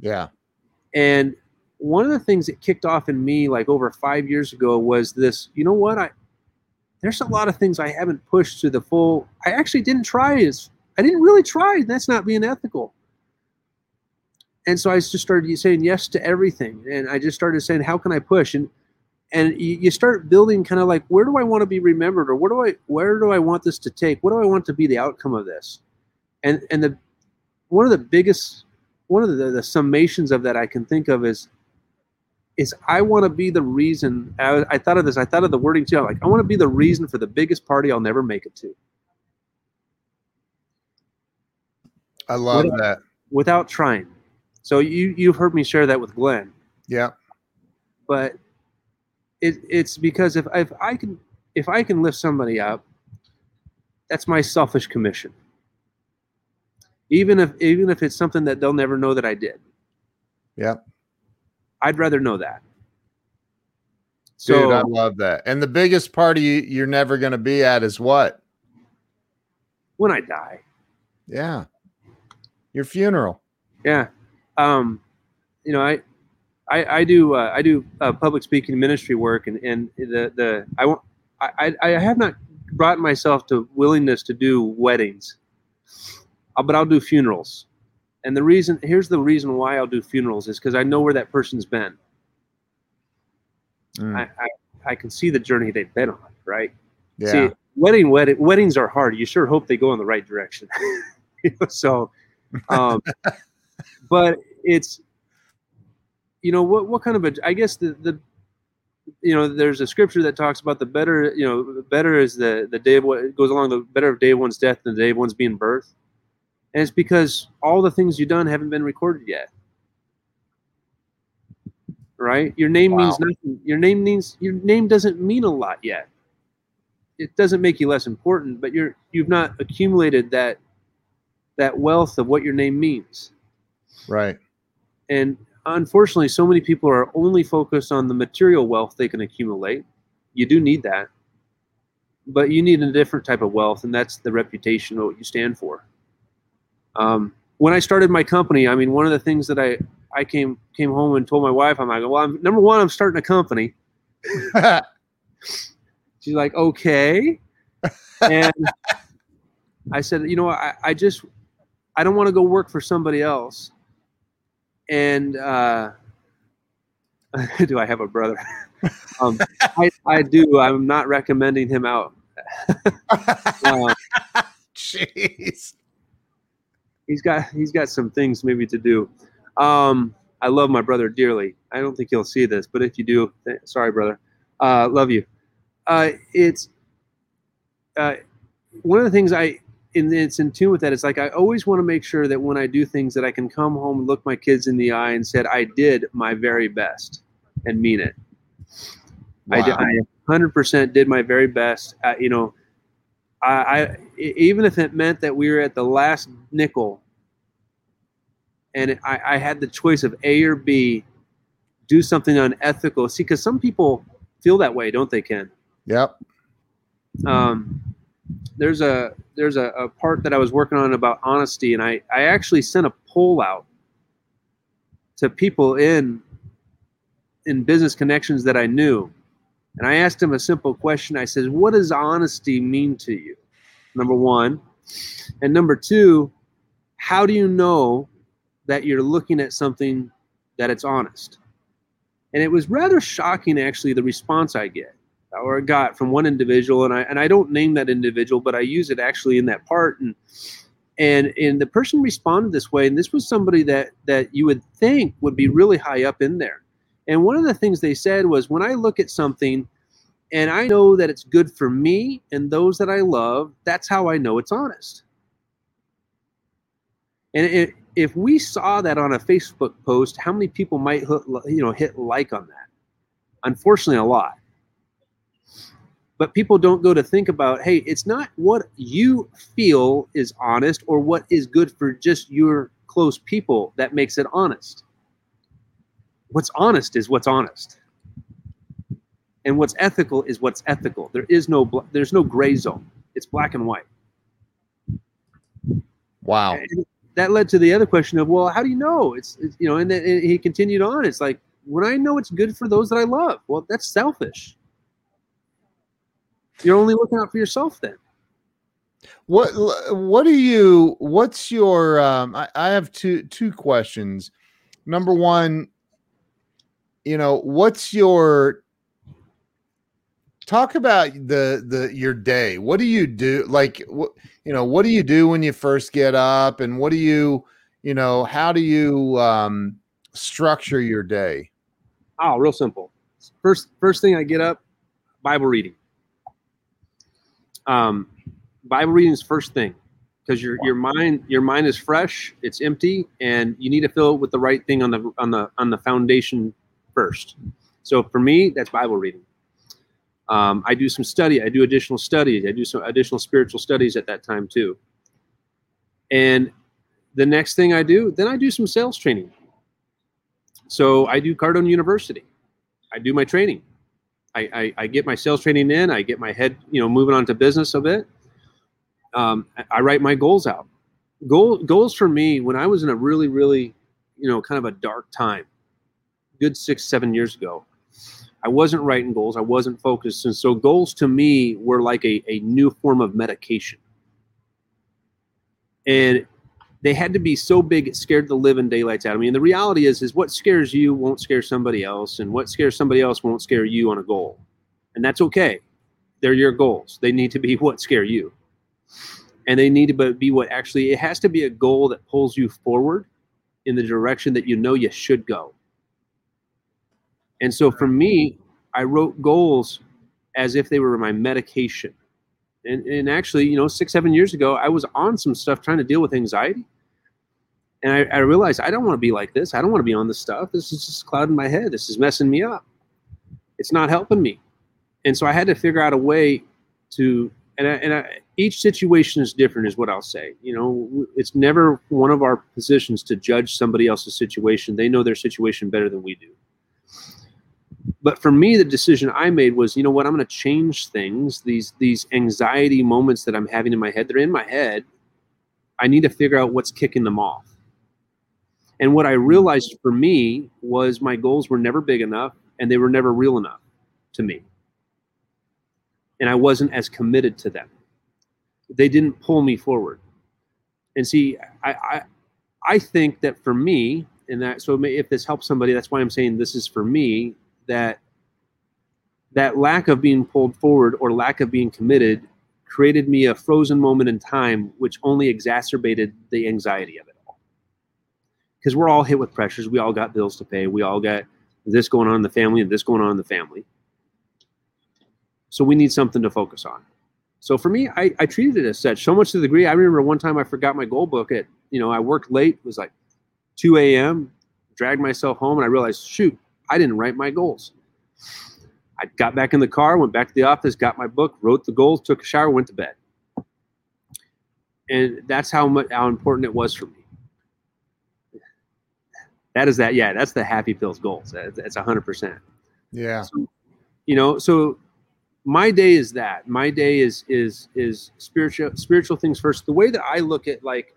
yeah. And one of the things that kicked off in me like over five years ago was this. You know what? I there's a lot of things I haven't pushed to the full. I actually didn't try as I didn't really try. That's not being ethical. And so I just started saying yes to everything, and I just started saying, "How can I push?" and and you, start building kind of like where do I want to be remembered, or where do I where do I want this to take? What do I want to be the outcome of this? And and the one of the biggest one of the, the summations of that I can think of is is I want to be the reason. I, I thought of this. I thought of the wording too. I'm like I want to be the reason for the biggest party I'll never make it to, I love What- that. without trying. So you you've heard me share that with Glenn, Yeah. but it, it's because if if I can if I can lift somebody up, that's my selfish commission. Even if even if it's something that they'll never know that I did. Yeah. I'd rather know that. Dude, I love that. And the biggest party you're never going to be at is what? when I die, Yeah. Your funeral. yeah, um, you know, I, I, I do, uh, I do uh, public speaking ministry work, and and the the I want, I, I I have not brought myself to willingness to do weddings, uh, but I'll do funerals, and the reason here's the reason why I'll do funerals is because I know where that person's been. Mm, I, I I can see the journey they've been on, right? yeah. See, wedding, wedding, weddings are hard. You sure hope they go in the right direction. so, um, but it's, you know, what what kind of a? I guess the the, you know, there's a scripture that talks about the better, you know, better is the the day of what goes along the better of day of one's death than the day of one's being birthed, and it's because all the things you've done haven't been recorded yet. Right, your name means nothing. Your name means your name doesn't mean a lot yet it doesn't make you less important, but you're you've not accumulated that that wealth of what your name means. right. And unfortunately, so many people are only focused on the material wealth they can accumulate. You do need that, but you need a different type of wealth, and that's the reputation of what you stand for. Um, when I started my company, I mean, one of the things that I I came came home and told my wife, I'm like, well, I'm, number one, I'm starting a company. She's like, okay. And I said, you know, I, I just, I don't want to go work for somebody else. And uh, do I have a brother? um, I, I do. I'm not recommending him out. Uh, Jeez. He's got he's got some things maybe to do. Um, I love my brother dearly. I don't think he'll see this, but if you do, th- sorry, brother. Uh, love you. Uh, it's uh, one of the things I and it's in tune with that. It's like I always want to make sure that when I do things, that I can come home and look my kids in the eye and said I did my very best and mean it. Wow. I did. I 100% did my very best. Uh, you know, I, I even if it meant that we were at the last nickel, and I, I had the choice of A or B, do something unethical. See, because some people feel that way, don't they, Ken? Yep. um, there's a there's a, a part that I was working on about honesty, and I I actually sent a poll out to people in in business connections that I knew, and I asked him a simple question. I said, "What does honesty mean to you?" Number one, and number two, how do you know that you're looking at something that it's honest? And it was rather shocking, actually, the response I get or got from one individual, and I and I don't name that individual, but I use it actually in that part, and and and the person responded this way, and this was somebody that that you would think would be really high up in there, and one of the things they said was, when I look at something, and I know that it's good for me and those that I love, that's how I know it's honest. And it, if we saw that on a Facebook post, how many people might you know hit like on that? Unfortunately, a lot but people don't go to think about hey it's not what you feel is honest or what is good for just your close people that makes it honest what's honest is what's honest. And what's ethical is what's ethical. There is no bl- there's no gray zone. It's black and white. Wow. and that led to the other question of well how do you know? It's, it's you know and then and he continued on. It's like when i know it's good for those that i love well that's selfish. You're only looking out for yourself then. What what do you what's your um I, I have two two questions. Number one, you know, what's your talk about the the your day. What do you do like what you know, what do you do when you first get up and what do you, you know, how do you um structure your day? oh real simple first first thing i get up bible reading um bible reading is first thing because your your mind your mind is fresh it's empty and you need to fill it with the right thing on the on the on the foundation first so for me that's bible reading um, i do some study i do additional studies i do some additional spiritual studies at that time too and the next thing i do then i do some sales training so I do Cardone University. I do my training. I, I, I get my sales training in. I get my head, you know, moving on to business a bit. Um, I- write my goals out. Goal, goals for me when I was in a really, really, you know, kind of a dark time, good six, seven years ago. I wasn't writing goals. I wasn't focused. And so goals to me were like a, a new form of medication. And they had to be so big it scared the living daylights out of me. And the reality is, is what scares you won't scare somebody else, and what scares somebody else won't scare you on a goal. And that's okay. They're your goals. They need to be what scare you. And they need to be what actually it has to be a goal that pulls you forward in the direction that you know you should go. And so for me, I wrote goals as if they were my medication. And, and actually, you know, six, seven years ago, I was on some stuff trying to deal with anxiety. And I, I realized I don't want to be like this. I don't want to be on this stuff. This is just clouding my head. This is messing me up. It's not helping me. And so I had to figure out a way to, and, I, and I, each situation is different, is what I'll say. You know, it's never one of our positions to judge somebody else's situation. They know their situation better than we do. But for me, the decision I made was, you know what, I'm going to change things. These these anxiety moments that I'm having in my head, they're in my head. I need to figure out what's kicking them off. And what I realized for me was my goals were never big enough and they were never real enough to me. And I wasn't as committed to them. They didn't pull me forward. And see, I I, I think that for me, and that so if this helps somebody, that's why I'm saying this is for me, that that lack of being pulled forward or lack of being committed created me a frozen moment in time which only exacerbated the anxiety of it all because we're all hit with pressures we all got bills to pay we all got this going on in the family and this going on in the family so we need something to focus on So for me, I, I treated it as such. So much to the degree I remember one time I forgot my goal book at you know I worked late. It was like 2 a.m. Dragged myself home and I realized, shoot, I didn't write my goals. I got back in the car, went back to the office, got my book, wrote the goals, took a shower, went to bed. And that's how much how important it was for me. That is that. Yeah, that's the happy pills goals. That's hundred percent. Yeah. So, you know, so my day is that. My day is is is spiritual spiritual things first. The way that I look at like,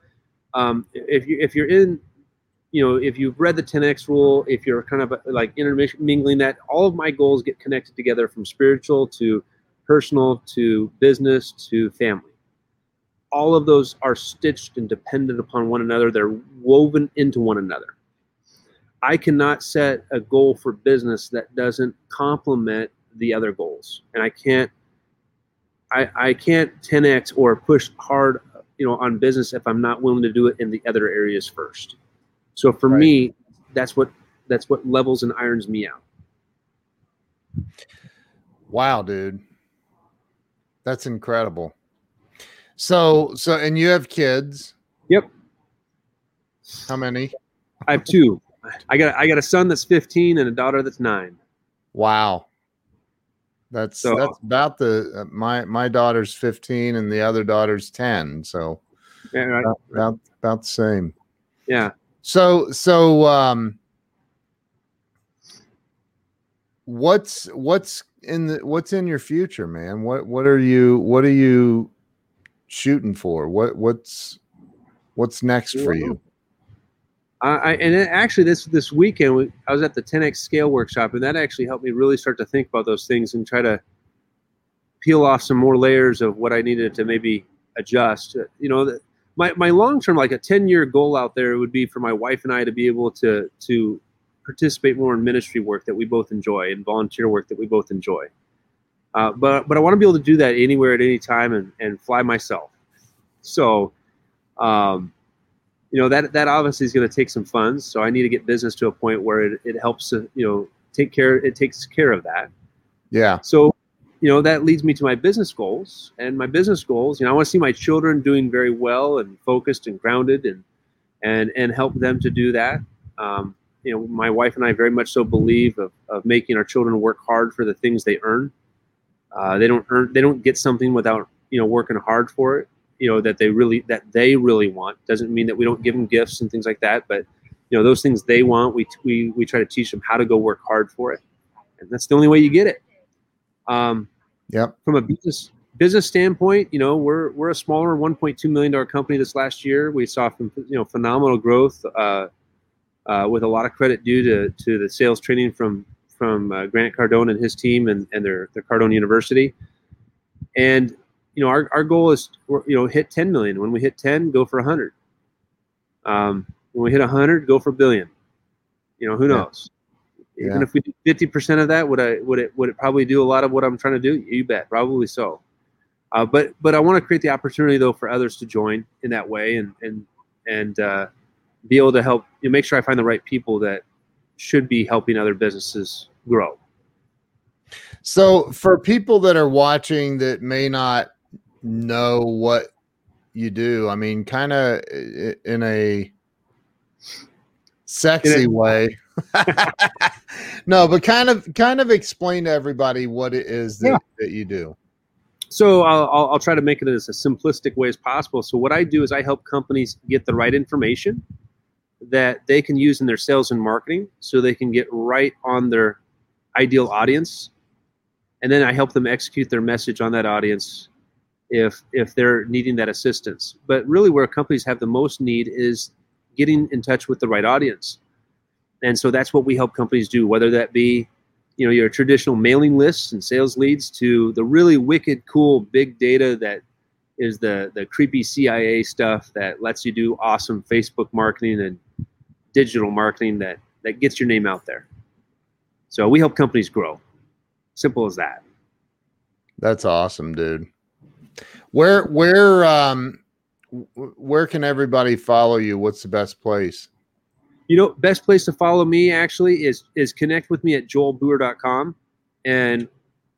um, if you if you're in, you know, if you've read the 10x rule, if you're kind of like intermingling that, all of my goals get connected together from spiritual to personal to business to family. All of those are stitched and dependent upon one another. They're woven into one another. I cannot set a goal for business that doesn't complement the other goals, and I can't. I, I can't 10x or push hard, you know, on business if I'm not willing to do it in the other areas first. So for right. me, that's what that's what levels and irons me out. Wow, dude. That's incredible. So so and you have kids? Yep. How many? I have two. I got I got a son that's 15 and a daughter that's 9. Wow. That's so, that's about the uh, my my daughter's 15 and the other daughter's 10, so yeah, right. about, about, about the same. Yeah. So so um what's what's in the what's in your future, man? What what are you what are you shooting for? What what's what's next for you? I, and actually, this this weekend, I was at the 10x Scale workshop, and that actually helped me really start to think about those things and try to peel off some more layers of what I needed to maybe adjust. You know, my my long term, like a 10 year goal out there, would be for my wife and I to be able to to participate more in ministry work that we both enjoy and volunteer work that we both enjoy. Uh, but but I want to be able to do that anywhere at any time and and fly myself. So. Um, you know that that obviously is going to take some funds. So I need to get business to a point where it, it helps you know take care. It takes care of that. Yeah. So you know that leads me to my business goals and my business goals. You know I want to see my children doing very well and focused and grounded and and and help them to do that. Um, you know my wife and I very much so believe of, of making our children work hard for the things they earn. Uh, they don't earn. They don't get something without you know working hard for it you know that they really that they really want doesn't mean that we don't give them gifts and things like that but you know those things they want we we, we try to teach them how to go work hard for it and that's the only way you get it um yep from a business business standpoint you know we're we're a smaller 1.2 million dollar company this last year we saw you know phenomenal growth uh, uh, with a lot of credit due to to the sales training from from uh, Grant Cardone and his team and, and their their Cardone University and you know, our, our goal is, you know, hit 10 million. When we hit 10, go for 100. Um, when we hit 100, go for a billion. You know, who knows? Yeah. Even if we do 50% of that, would I would it would it probably do a lot of what I'm trying to do? You bet, probably so. Uh, but but I want to create the opportunity though for others to join in that way and and and uh, be able to help you know, make sure I find the right people that should be helping other businesses grow. So for people that are watching that may not know what you do. I mean, kind of in a sexy way. no, but kind of kind of explain to everybody what it is that, yeah. that you do. So I'll, I'll try to make it as a simplistic way as possible. So what I do is I help companies get the right information that they can use in their sales and marketing so they can get right on their ideal audience and then i help them execute their message on that audience if if they're needing that assistance. But really, where companies have the most need is getting in touch with the right audience, and so that's what we help companies do. Whether that be, you know, your traditional mailing lists and sales leads, to the really wicked, cool big data that is the the creepy CIA stuff that lets you do awesome Facebook marketing and digital marketing that that gets your name out there. So we help companies grow. Simple as that. That's awesome, dude. Where where um where can everybody follow you? What's the best place? You know, best place to follow me actually is is connect with me at joelbuhr.com. And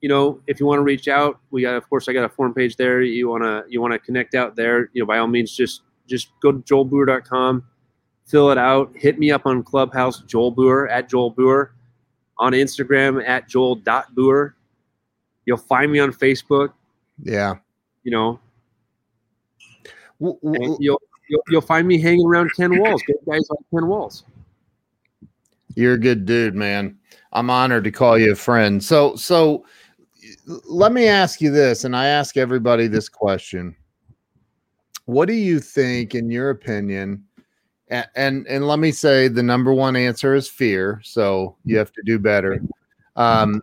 you know, if you want to reach out, we got, of course, I got a form page there. You want to, you want to connect out there, you know, by all means, just, just go to joelbuhr.com, fill it out, hit me up on Clubhouse, Joel Buhr at Joel Buhr, on Instagram at joel.buhr. You'll find me on Facebook, Yeah. you know, W- w- you'll, you'll, you'll find me hanging around Ken Walls. Good guys like Ken Walls. You're a good dude, man. I'm honored to call you a friend. So, so let me ask you this, and I ask everybody this question: What do you think, in your opinion? And and, and let me say the number one answer is fear. So you have to do better. Um,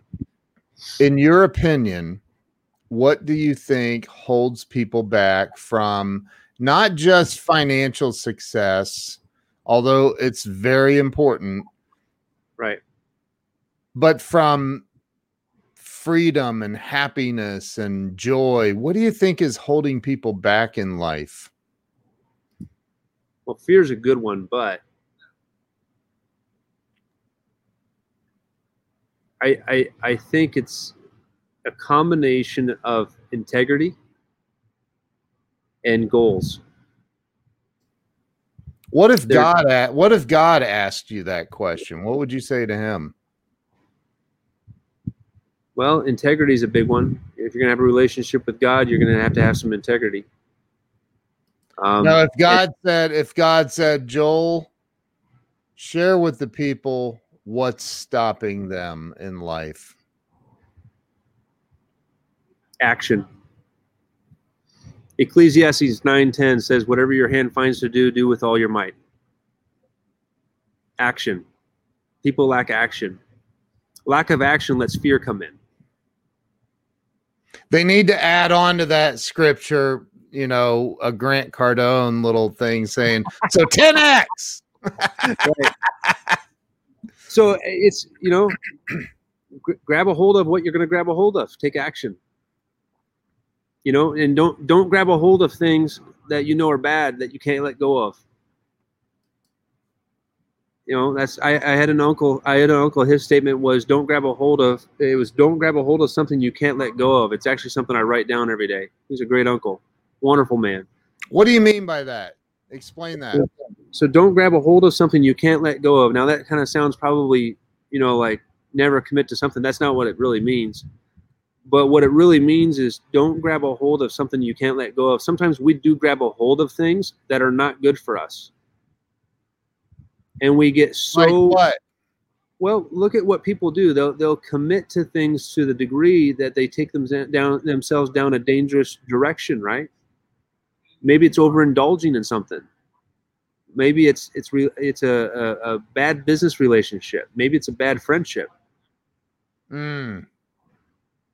in your opinion, what do you think holds people back from not just mm-hmm. financial success, although it's very important, Right. but from freedom and happiness and joy what do you think is holding people back in life? Well, fear is a good one, but I, I I think it's a combination of integrity and goals. what if god what if god asked you that question what would you say to him Well, integrity is a big one. If you're gonna have a relationship with God, you're gonna have to have some integrity. Um, now if god said if god said joel share with the people what's stopping them in life action. Ecclesiastes 9:10 says whatever your hand finds to do do with all your might. Action. People lack action. Lack of action lets fear come in. they need to add on to that scripture you know a grant cardone little thing saying so 10x So it's, you know, gr- grab a hold of what you're going to grab a hold of. Take action. You know, and don't don't grab a hold of things that you know are bad that you can't let go of. You know, that's I, I had an uncle. I had an uncle. His statement was, "Don't grab a hold of." It was, "Don't grab a hold of something you can't let go of." It's actually something I write down every day. He's a great uncle, wonderful man. what do you mean by that explain that So don't grab a hold of something you can't let go of. Now that kind of sounds probably, you know, like never commit to something. That's not what it really means. But what it really means is don't grab a hold of something you can't let go of. Sometimes we do grab a hold of things that are not good for us. And we get so like what well, look at what people do. They'll they'll commit to things to the degree that they take them down themselves down a dangerous direction, right? Maybe it's overindulging in something. Maybe it's it's re, it's a, a, a bad business relationship. Maybe it's a bad friendship. Mm,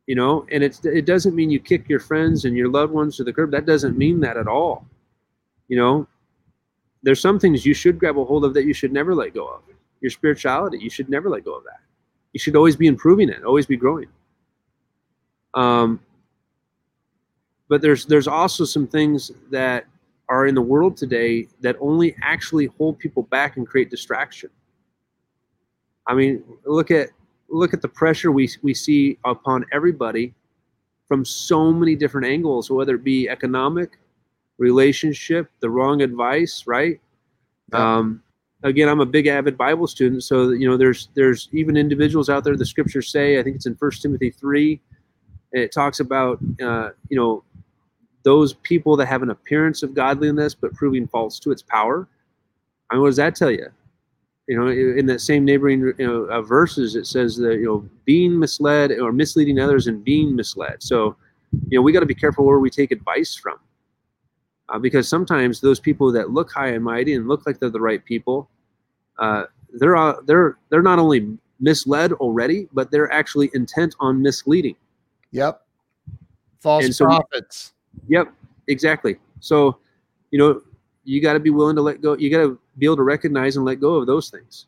You know, and it's it doesn't mean you kick your friends and your loved ones to the curb. That doesn't mean that at all. You know, there's some things you should grab a hold of that you should never let go of. Your spirituality, you should never let go of that. You should always be improving it, always be growing. Um, but there's there's also some things that are in the world today that only actually hold people back and create distraction. I mean, look at look at the pressure we we see upon everybody from so many different angles, whether it be economic, relationship, the wrong advice, right? Yeah. Um, again, I'm a big avid Bible student, so you know, there's there's even individuals out there. The scriptures say, I think it's in First Timothy three, it talks about uh, you know those people that have an appearance of godliness but proving false to its power. I mean, what does that tell you? You know, in that same neighboring you know, uh, verses, it says that you know being misled or misleading others and being misled. So, you know, we got to be careful where we take advice from, uh, because sometimes those people that look high and mighty and look like they're the right people, uh, they're uh, they're they're not only misled already, but they're actually intent on misleading. yep false so- prophets Yep, exactly. So, you know, you got to be willing to let go. You got to be able to recognize and let go of those things.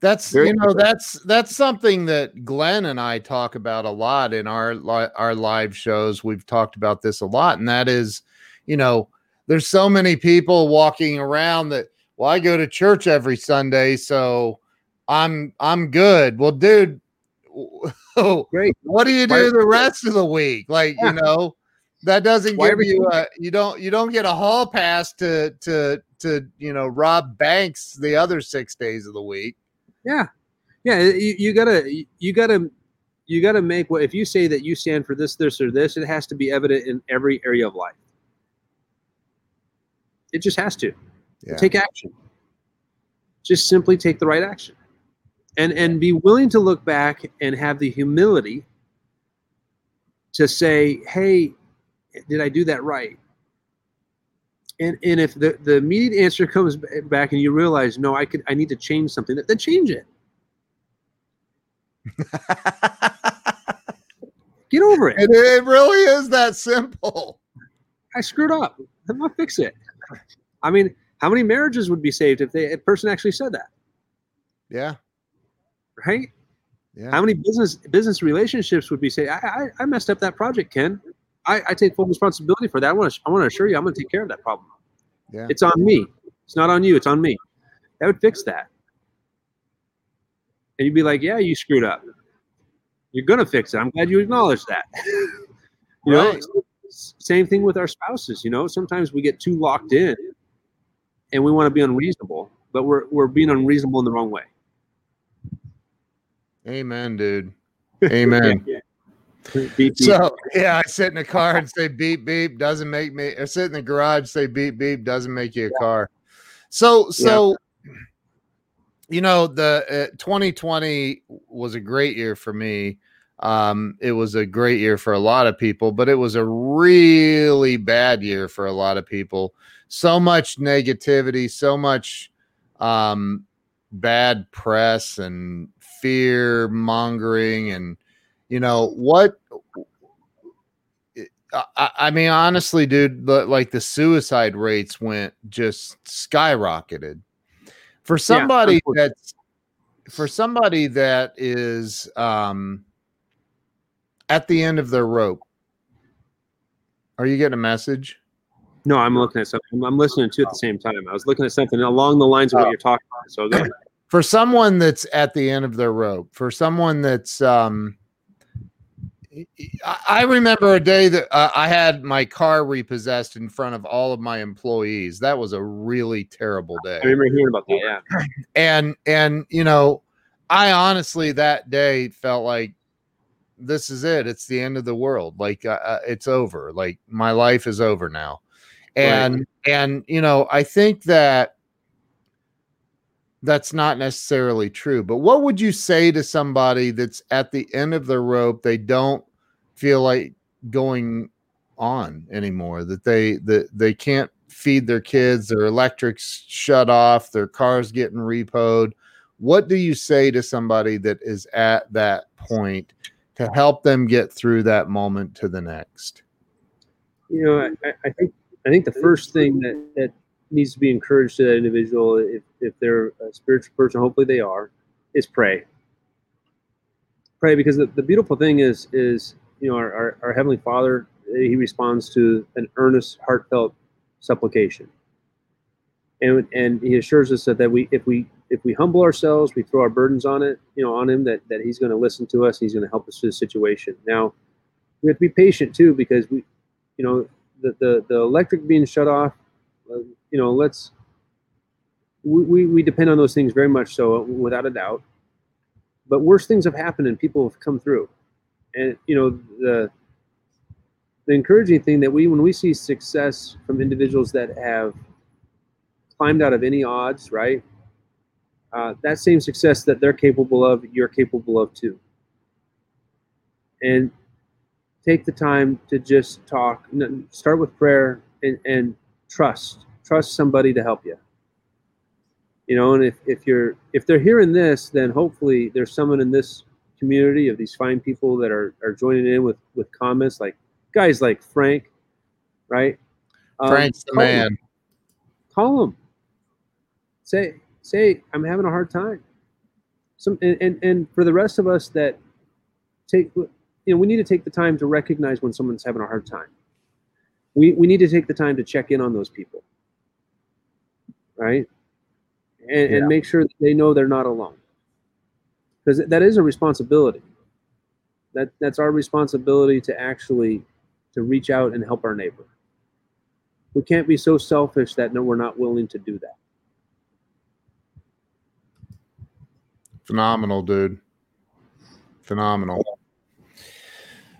That's Very you know that's that's something that Glenn and I talk about a lot in our our live shows. We've talked about this a lot, and that is, you know, there's so many people walking around that. Well, I go to church every Sunday, so I'm I'm good. Well, dude, great. What do you do the rest of the week? Like, yeah. you know, that doesn't Why give you a, uh, you don't you don't get a hall pass to to to you know rob banks the other six days of the week. Yeah, yeah. You, you gotta you gotta you gotta make what if you say that you stand for this this or this, it has to be evident in every area of life. It just has to. Yeah. Take action. Just simply take the right action. And and be willing to look back and have the humility to say, hey, did I do that right? And and if the, the immediate answer comes back and you realize, no, I could I need to change something, then change it. Get over it. it. It really is that simple. I screwed up. I'm gonna fix it. I mean, how many marriages would be saved if they, a person actually said that? Yeah. Right. Yeah. How many business business relationships would be saved? I, I, I messed up that project, Ken. I, I take full responsibility for that. I want to I want to assure you, I'm going to take care of that problem. Yeah. It's on me. It's not on you. It's on me. That would fix that. And you'd be like, yeah, you screwed up. You're going to fix it. I'm glad you acknowledge that. you right. know, same thing with our spouses. You know, sometimes we get too locked in and we want to be unreasonable, but we're we're being unreasonable in the wrong way. Amen, dude. Amen. yeah. Beep, beep. So yeah, I sit in the car and say beep beep doesn't make me. Or sit in the garage say beep beep doesn't make you a car. So so, yeah. you know the uh, 2020 was a great year for me. Um, it was a great year for a lot of people, but it was a really bad year for a lot of people. So much negativity, so much um, bad press and fear mongering and you know what I, I, mean honestly dude like the suicide rates went just skyrocketed. For somebody yeah, that's for somebody that is um at the end of their rope are you getting a message? No i'm looking at something. I'm listening to at the same time. I was looking at something along the lines of what oh. you're talking about. So for someone that's at the end of their rope for someone that's um I remember a day that uh, I had my car repossessed in front of all of my employees. That was a really terrible day. I remember hearing about that. Yeah. And and you know, I honestly that day felt like this is it. It's the end of the world. Like uh, uh it's over. Like my life is over now. And right. and you know, I think that that's not necessarily true. But what would you say to somebody that's at the end of their rope? They don't feel like going on anymore. That they that they can't feed their kids. Their electrics shut off. Their cars getting repoed. What do you say to somebody that is at that point to help them get through that moment to the next? You know, I, I think I think the first thing that that needs to be encouraged to that individual, if, if they're a spiritual person, hopefully they are, is pray. Pray because the, the beautiful thing is is you know our, our, our heavenly Father eh, he responds to an earnest, heartfelt supplication, and and he assures us that, that we if we if we humble ourselves, we throw our burdens on it, you know, on him, that that he's going to listen to us, he's going to help us through the situation. Now, we have to be patient too because we, you know, the the, the electric being shut off you know, let's we, we, we depend on those things very much so, without a doubt. But worse things have happened and people have come through. And you know, the the encouraging thing that we when we see success from individuals that have climbed out of any odds, right? Uh, that same success that they're capable of, you're capable of too. And take the time to just talk. Start with prayer and, and trust trust somebody to help you. You know and if, if you're if they're hearing this then hopefully there's someone in this community of these fine people that are are joining in with with comments like guys like frank right? Um, frank's um, the man him. call him. Say say i'm having a hard time. Some and, and and for the rest of us that take you know we need to take the time to recognize when someone's having a hard time. We, we need to take the time to check in on those people right and, yeah. and make sure that they know they're not alone because that is a responsibility That that's our responsibility to actually to reach out and help our neighbor. We can't be so selfish that no, we're not willing to do that. Phenomenal, dude. Phenomenal.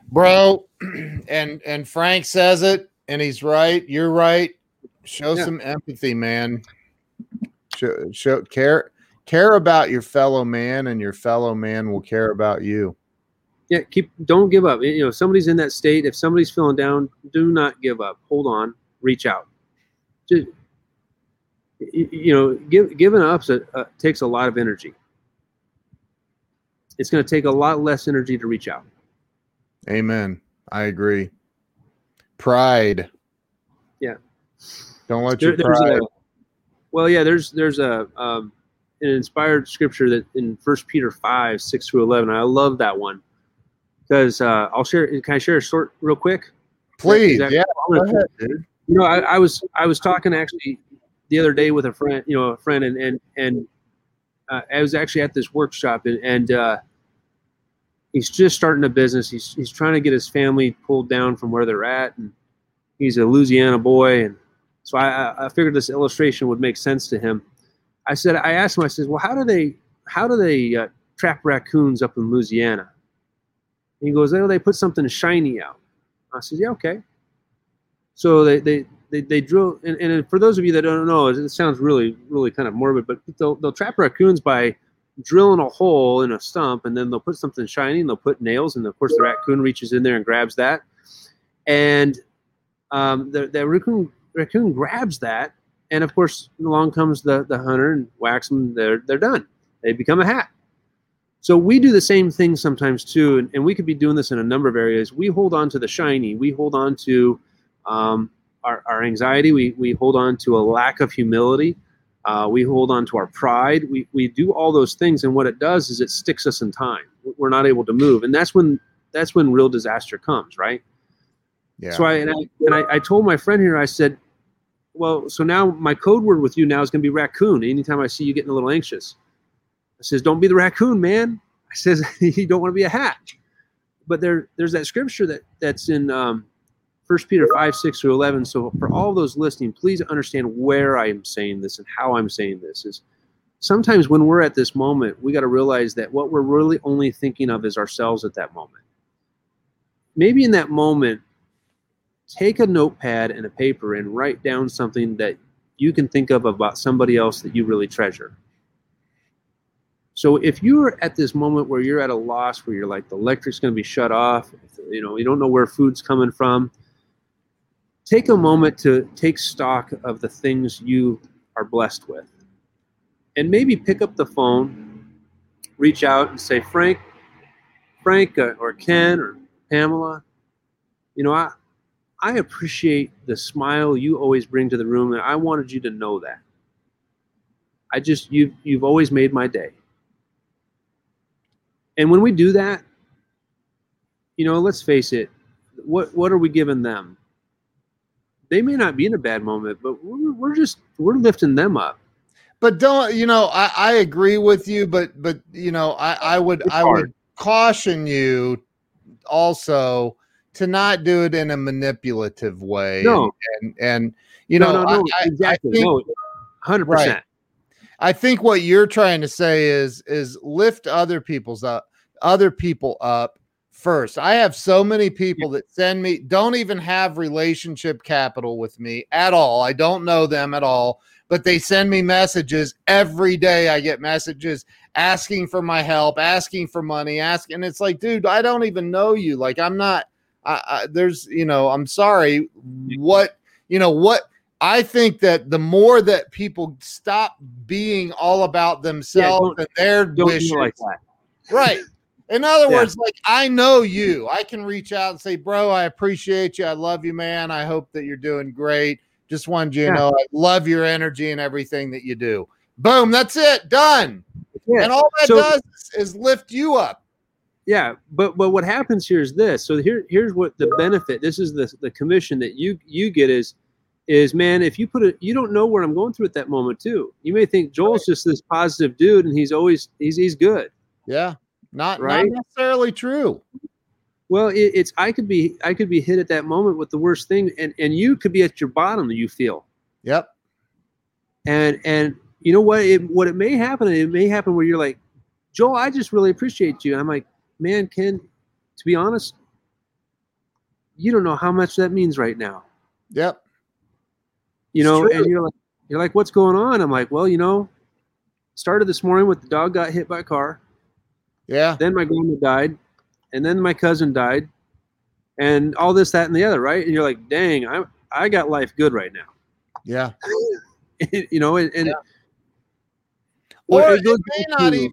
Bro, and and Frank says it and he's right. You're right. Show yeah. some empathy, man. Show, show care care about your fellow man and your fellow man will care about you. Yeah, keep don't give up. You know, if somebody's in that state, if somebody's feeling down, do not give up. Hold on, reach out. Just, you know, give, giving up uh, takes a lot of energy it's going to take a lot less energy to reach out. Amen. I agree. Pride. Yeah. Don't let there, your pride. Well, yeah. There's there's a um, an inspired scripture that in First Peter five six through eleven. I love that one because uh, I'll share. Can I share a short, real quick? Please. That, yeah. Go ahead. You know, I, I was I was talking actually the other day with a friend. You know, a friend, and and and uh, I was actually at this workshop, and and uh, he's just starting a business. He's he's trying to get his family pulled down from where they're at, and he's a Louisiana boy, and so I, I figured this illustration would make sense to him. I said, I asked him, I said, well, how do they how do they uh, trap raccoons up in Louisiana? And he goes, oh, they put something shiny out. I said, yeah, okay. So they they they, they drill, and, and for those of you that don't know, it sounds really really kind of morbid, but they'll they'll trap raccoons by drilling a hole in a stump and then they'll put something shiny and they'll put nails and of course the raccoon reaches in there and grabs that and um, the, the raccoon, raccoon grabs that and of course along comes the, the hunter and whacks them they're, they're done they become a hat so we do the same thing sometimes too and, and we could be doing this in a number of areas we hold on to the shiny we hold on to um, our, our anxiety we, we hold on to a lack of humility uh, we hold on to our pride. We, we do all those things, and what it does is it sticks us in time. We're not able to move, and that's when that's when real disaster comes, right? Yeah. So I and I and I, I told my friend here, I said, well, so now my code word with you now is going to be raccoon. Anytime I see you getting a little anxious, I says, don't be the raccoon, man. I says you don't want to be a hat. But there there's that scripture that that's in um, First Peter 5, 6 through 11. So for all those listening, please understand where I am saying this and how I'm saying this is sometimes when we're at this moment, we got to realize that what we're really only thinking of is ourselves at that moment. Maybe in that moment, take a notepad and a paper and write down something that you can think of about somebody else that you really treasure. So if you're at this moment where you're at a loss, where you're like the electric's going to be shut off, you know, you don't know where food's coming from, take a moment to take stock of the things you are blessed with. And maybe pick up the phone, reach out and say, Frank, Frank uh, or Ken or Pamela, you know, I, I appreciate the smile you always bring to the room, and I wanted you to know that. I just you've you've always made my day. And when we do that, you know, let's face it, what what are we giving them? they may not be in a bad moment, but we're, we're just we're lifting them up. But don't you know? I, I agree with you, but but you know, I I would I would caution you also to not do it in a manipulative way. No, and and you know, no, no, no I, exactly, no, hundred right. percent. I think what you're trying to say is is lift other people's up, other people up, first. I have so many people that send me, don't even have relationship capital with me at all. I don't know them at all, but they send me messages every day. I get messages asking for my help, asking for money, asking. And it's like, dude, I don't even know you. Like, I'm not, I, I, there's, you know, I'm sorry. What, you know, what, I think that the more that people stop being all about themselves yeah, and their wishes, like right? In other yeah. words, like I know you. I can reach out and say, bro, I appreciate you. I love you, man. I hope that you're doing great. Just wanted you to yeah. know I love your energy and everything that you do. Boom, that's it. Done. And all that so, does is lift you up. Yeah, but but what happens here is this. So here here's what the benefit. This is the the commission that you you get is is man, if you put it you don't know what I'm going through at that moment too. You may think Joel's just this positive dude and he's always he's he's good. Yeah. Not, right? not necessarily true. Well, it, it's I could be I could be hit at that moment with the worst thing, and and you could be at your bottom. You feel, Yep. and and you know what? It what it may happen. It may happen where you're like, Joel, I just really appreciate you. and I'm like, man, Ken, to be honest, you don't know how much that means right now. Yep. You know, and you're like, you're like, what's going on? I'm like, well, you know, started this morning with the dog got hit by a car. Yeah. then my grandma died, and then my cousin died, and all this, that, and the other, right? And you're like, dang, I I got life good right now, Yeah. you know, and, and Yeah. Well, Or it it may not even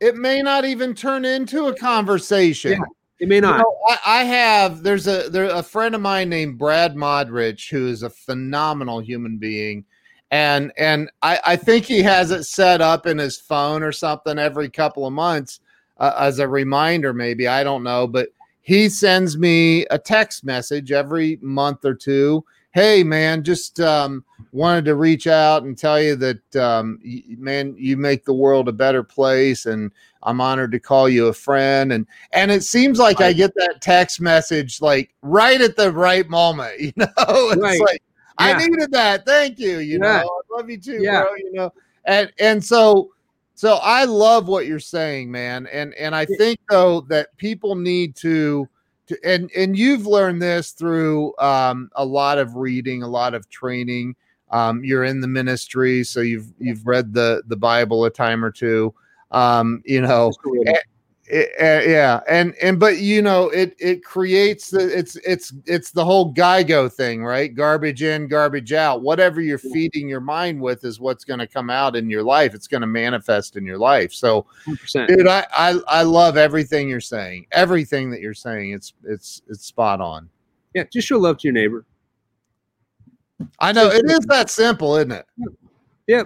it may not even turn into a conversation. Yeah, it may You not. know, I, I have there's a there a friend of mine named Brad Modrich who is a phenomenal human being. And and I, I think he has it set up in his phone or something every couple of months uh, as a reminder, maybe I don't know, but he sends me a text message every month or two. Hey man, just um, wanted to reach out and tell you that um, y- man, you make the world a better place, and I'm honored to call you a friend. And and it seems like I get that text message like right at the right moment. You know, it's Right. like I Yeah. needed that. Thank you. You Yeah. know, I love you too, Yeah. bro. You know, and and so so I love what you're saying, man. And and I think though that people need to and and you've learned this through um, a lot of reading, a lot of training. Um, you're in the ministry, so you've you've read the the Bible a time or two. Um, you know, it- uh, yeah, and and but you know, it it creates the it's it's it's the whole GIGO thing, right? Garbage in, garbage out. Whatever you're feeding your mind with is what's going to come out in your life. It's going to manifest in your life. So, 100%. dude, I, I I love everything you're saying. Everything that you're saying, it's it's it's spot on. Yeah, just show love to your neighbor. I know it is that simple, isn't it? Yeah.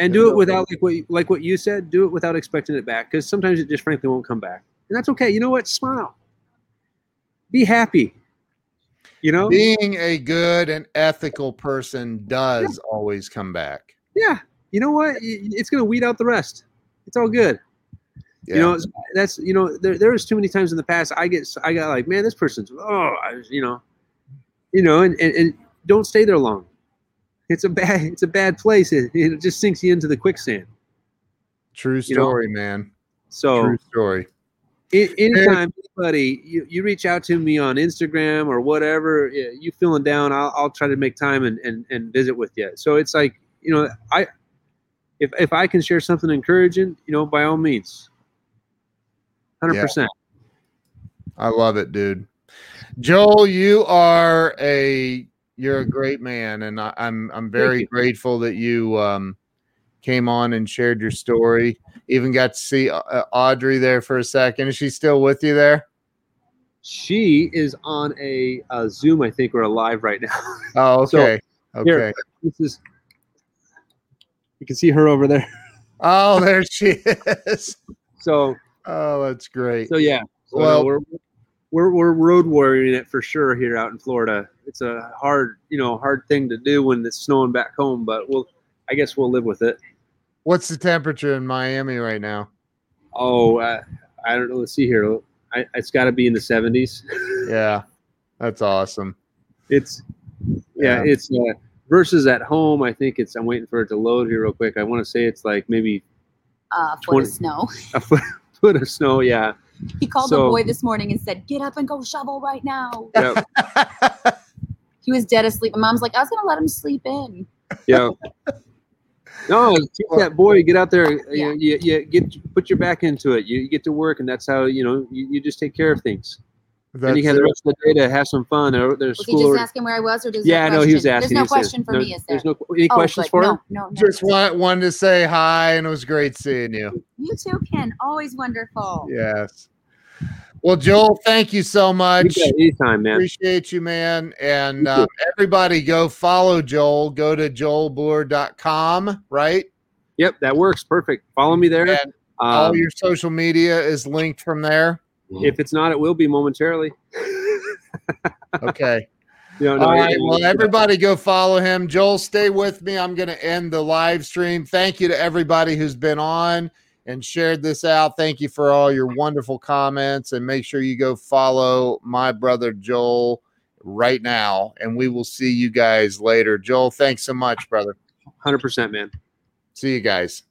And do it without like what you- like what you said. Do it without expecting it back because sometimes it just frankly won't come back, and that's okay. You know what? Smile. Be happy. You know. Being a good and ethical person does always come back. yeah. You know what? It's gonna weed out the rest. It's all good. Yeah. You know, that's you know, there there was too many times in the past I get I got like, man, this person's oh, I you know, you know, and, and and don't stay there long. It's a bad it's a bad place. It, it just sinks you into the quicksand. True you know, story, man. So True story. a- anytime anybody you, you reach out to me on Instagram or whatever, you feeling down, I'll, I'll try to make time and, and and visit with you. So it's like you know, I if if I can share something encouraging, you know, by all means, hundred Yeah. percent. I love it, dude. Joel, you are a you're a great man, and I, I'm I'm very grateful that you um, came on and shared your story. Even got to see uh, Audrey there for a second. Is she still with you there? She is on a, uh Zoom, I think, or a live right now. Oh, So, okay, okay. here. this is. You can see her over there. Oh, there she is. So Oh, that's great. so yeah. So no, Well- we're we're we're road warrioring it for sure here out in Florida. It's a hard you know hard thing to do when it's snowing back home, but we'll I guess we'll live with it. What's the temperature in Miami right now? Oh, uh, I don't know. Let's see here. I, it's got to be in the seventies. Yeah, that's awesome. It's yeah, Yeah. it's uh, versus at home. I think it's. I'm waiting for it to load here real quick. I want to say it's like maybe Uh, for 20 the snow. a foot, foot of snow. Yeah. He called So- the boy this morning and said, "Get up and go shovel right now." Yeah. He was dead asleep. My mom's like, "I was gonna let him sleep in." Yeah. No, teach that boy. Get out there. Yeah. You, you, you get put your back into it. You, you get to work, and that's how you know you, you just take care of things. and That's you have the rest of the day to have some fun. There, there's Was he school. just asking where I was, or does yeah, no, he was asking. There's no he said- question for no, me, is there? There's no any Oh, questions good. for no, him? No, no. Just want, wanted to say hi, and it was great seeing you. You too, Ken. Always wonderful. Yes. Well, Joel, thank you so much. bet, Anytime, man. Appreciate you, man. And You um, everybody go follow Joel. Go to joelbuhr.com, right? Yep, that works. Perfect. Follow me there. And all Um, your social media is linked from there. if it's not, it will be momentarily. Okay. You no, All right. Well, everybody go follow him. Joel, stay with me. I'm going to end the live stream. Thank you to everybody who's been on. And shared this out. Thank you for all your wonderful comments. And make sure you go follow my brother Joel right now. And we will see you guys later. Joel, thanks so much, brother. 100%, man. See you guys.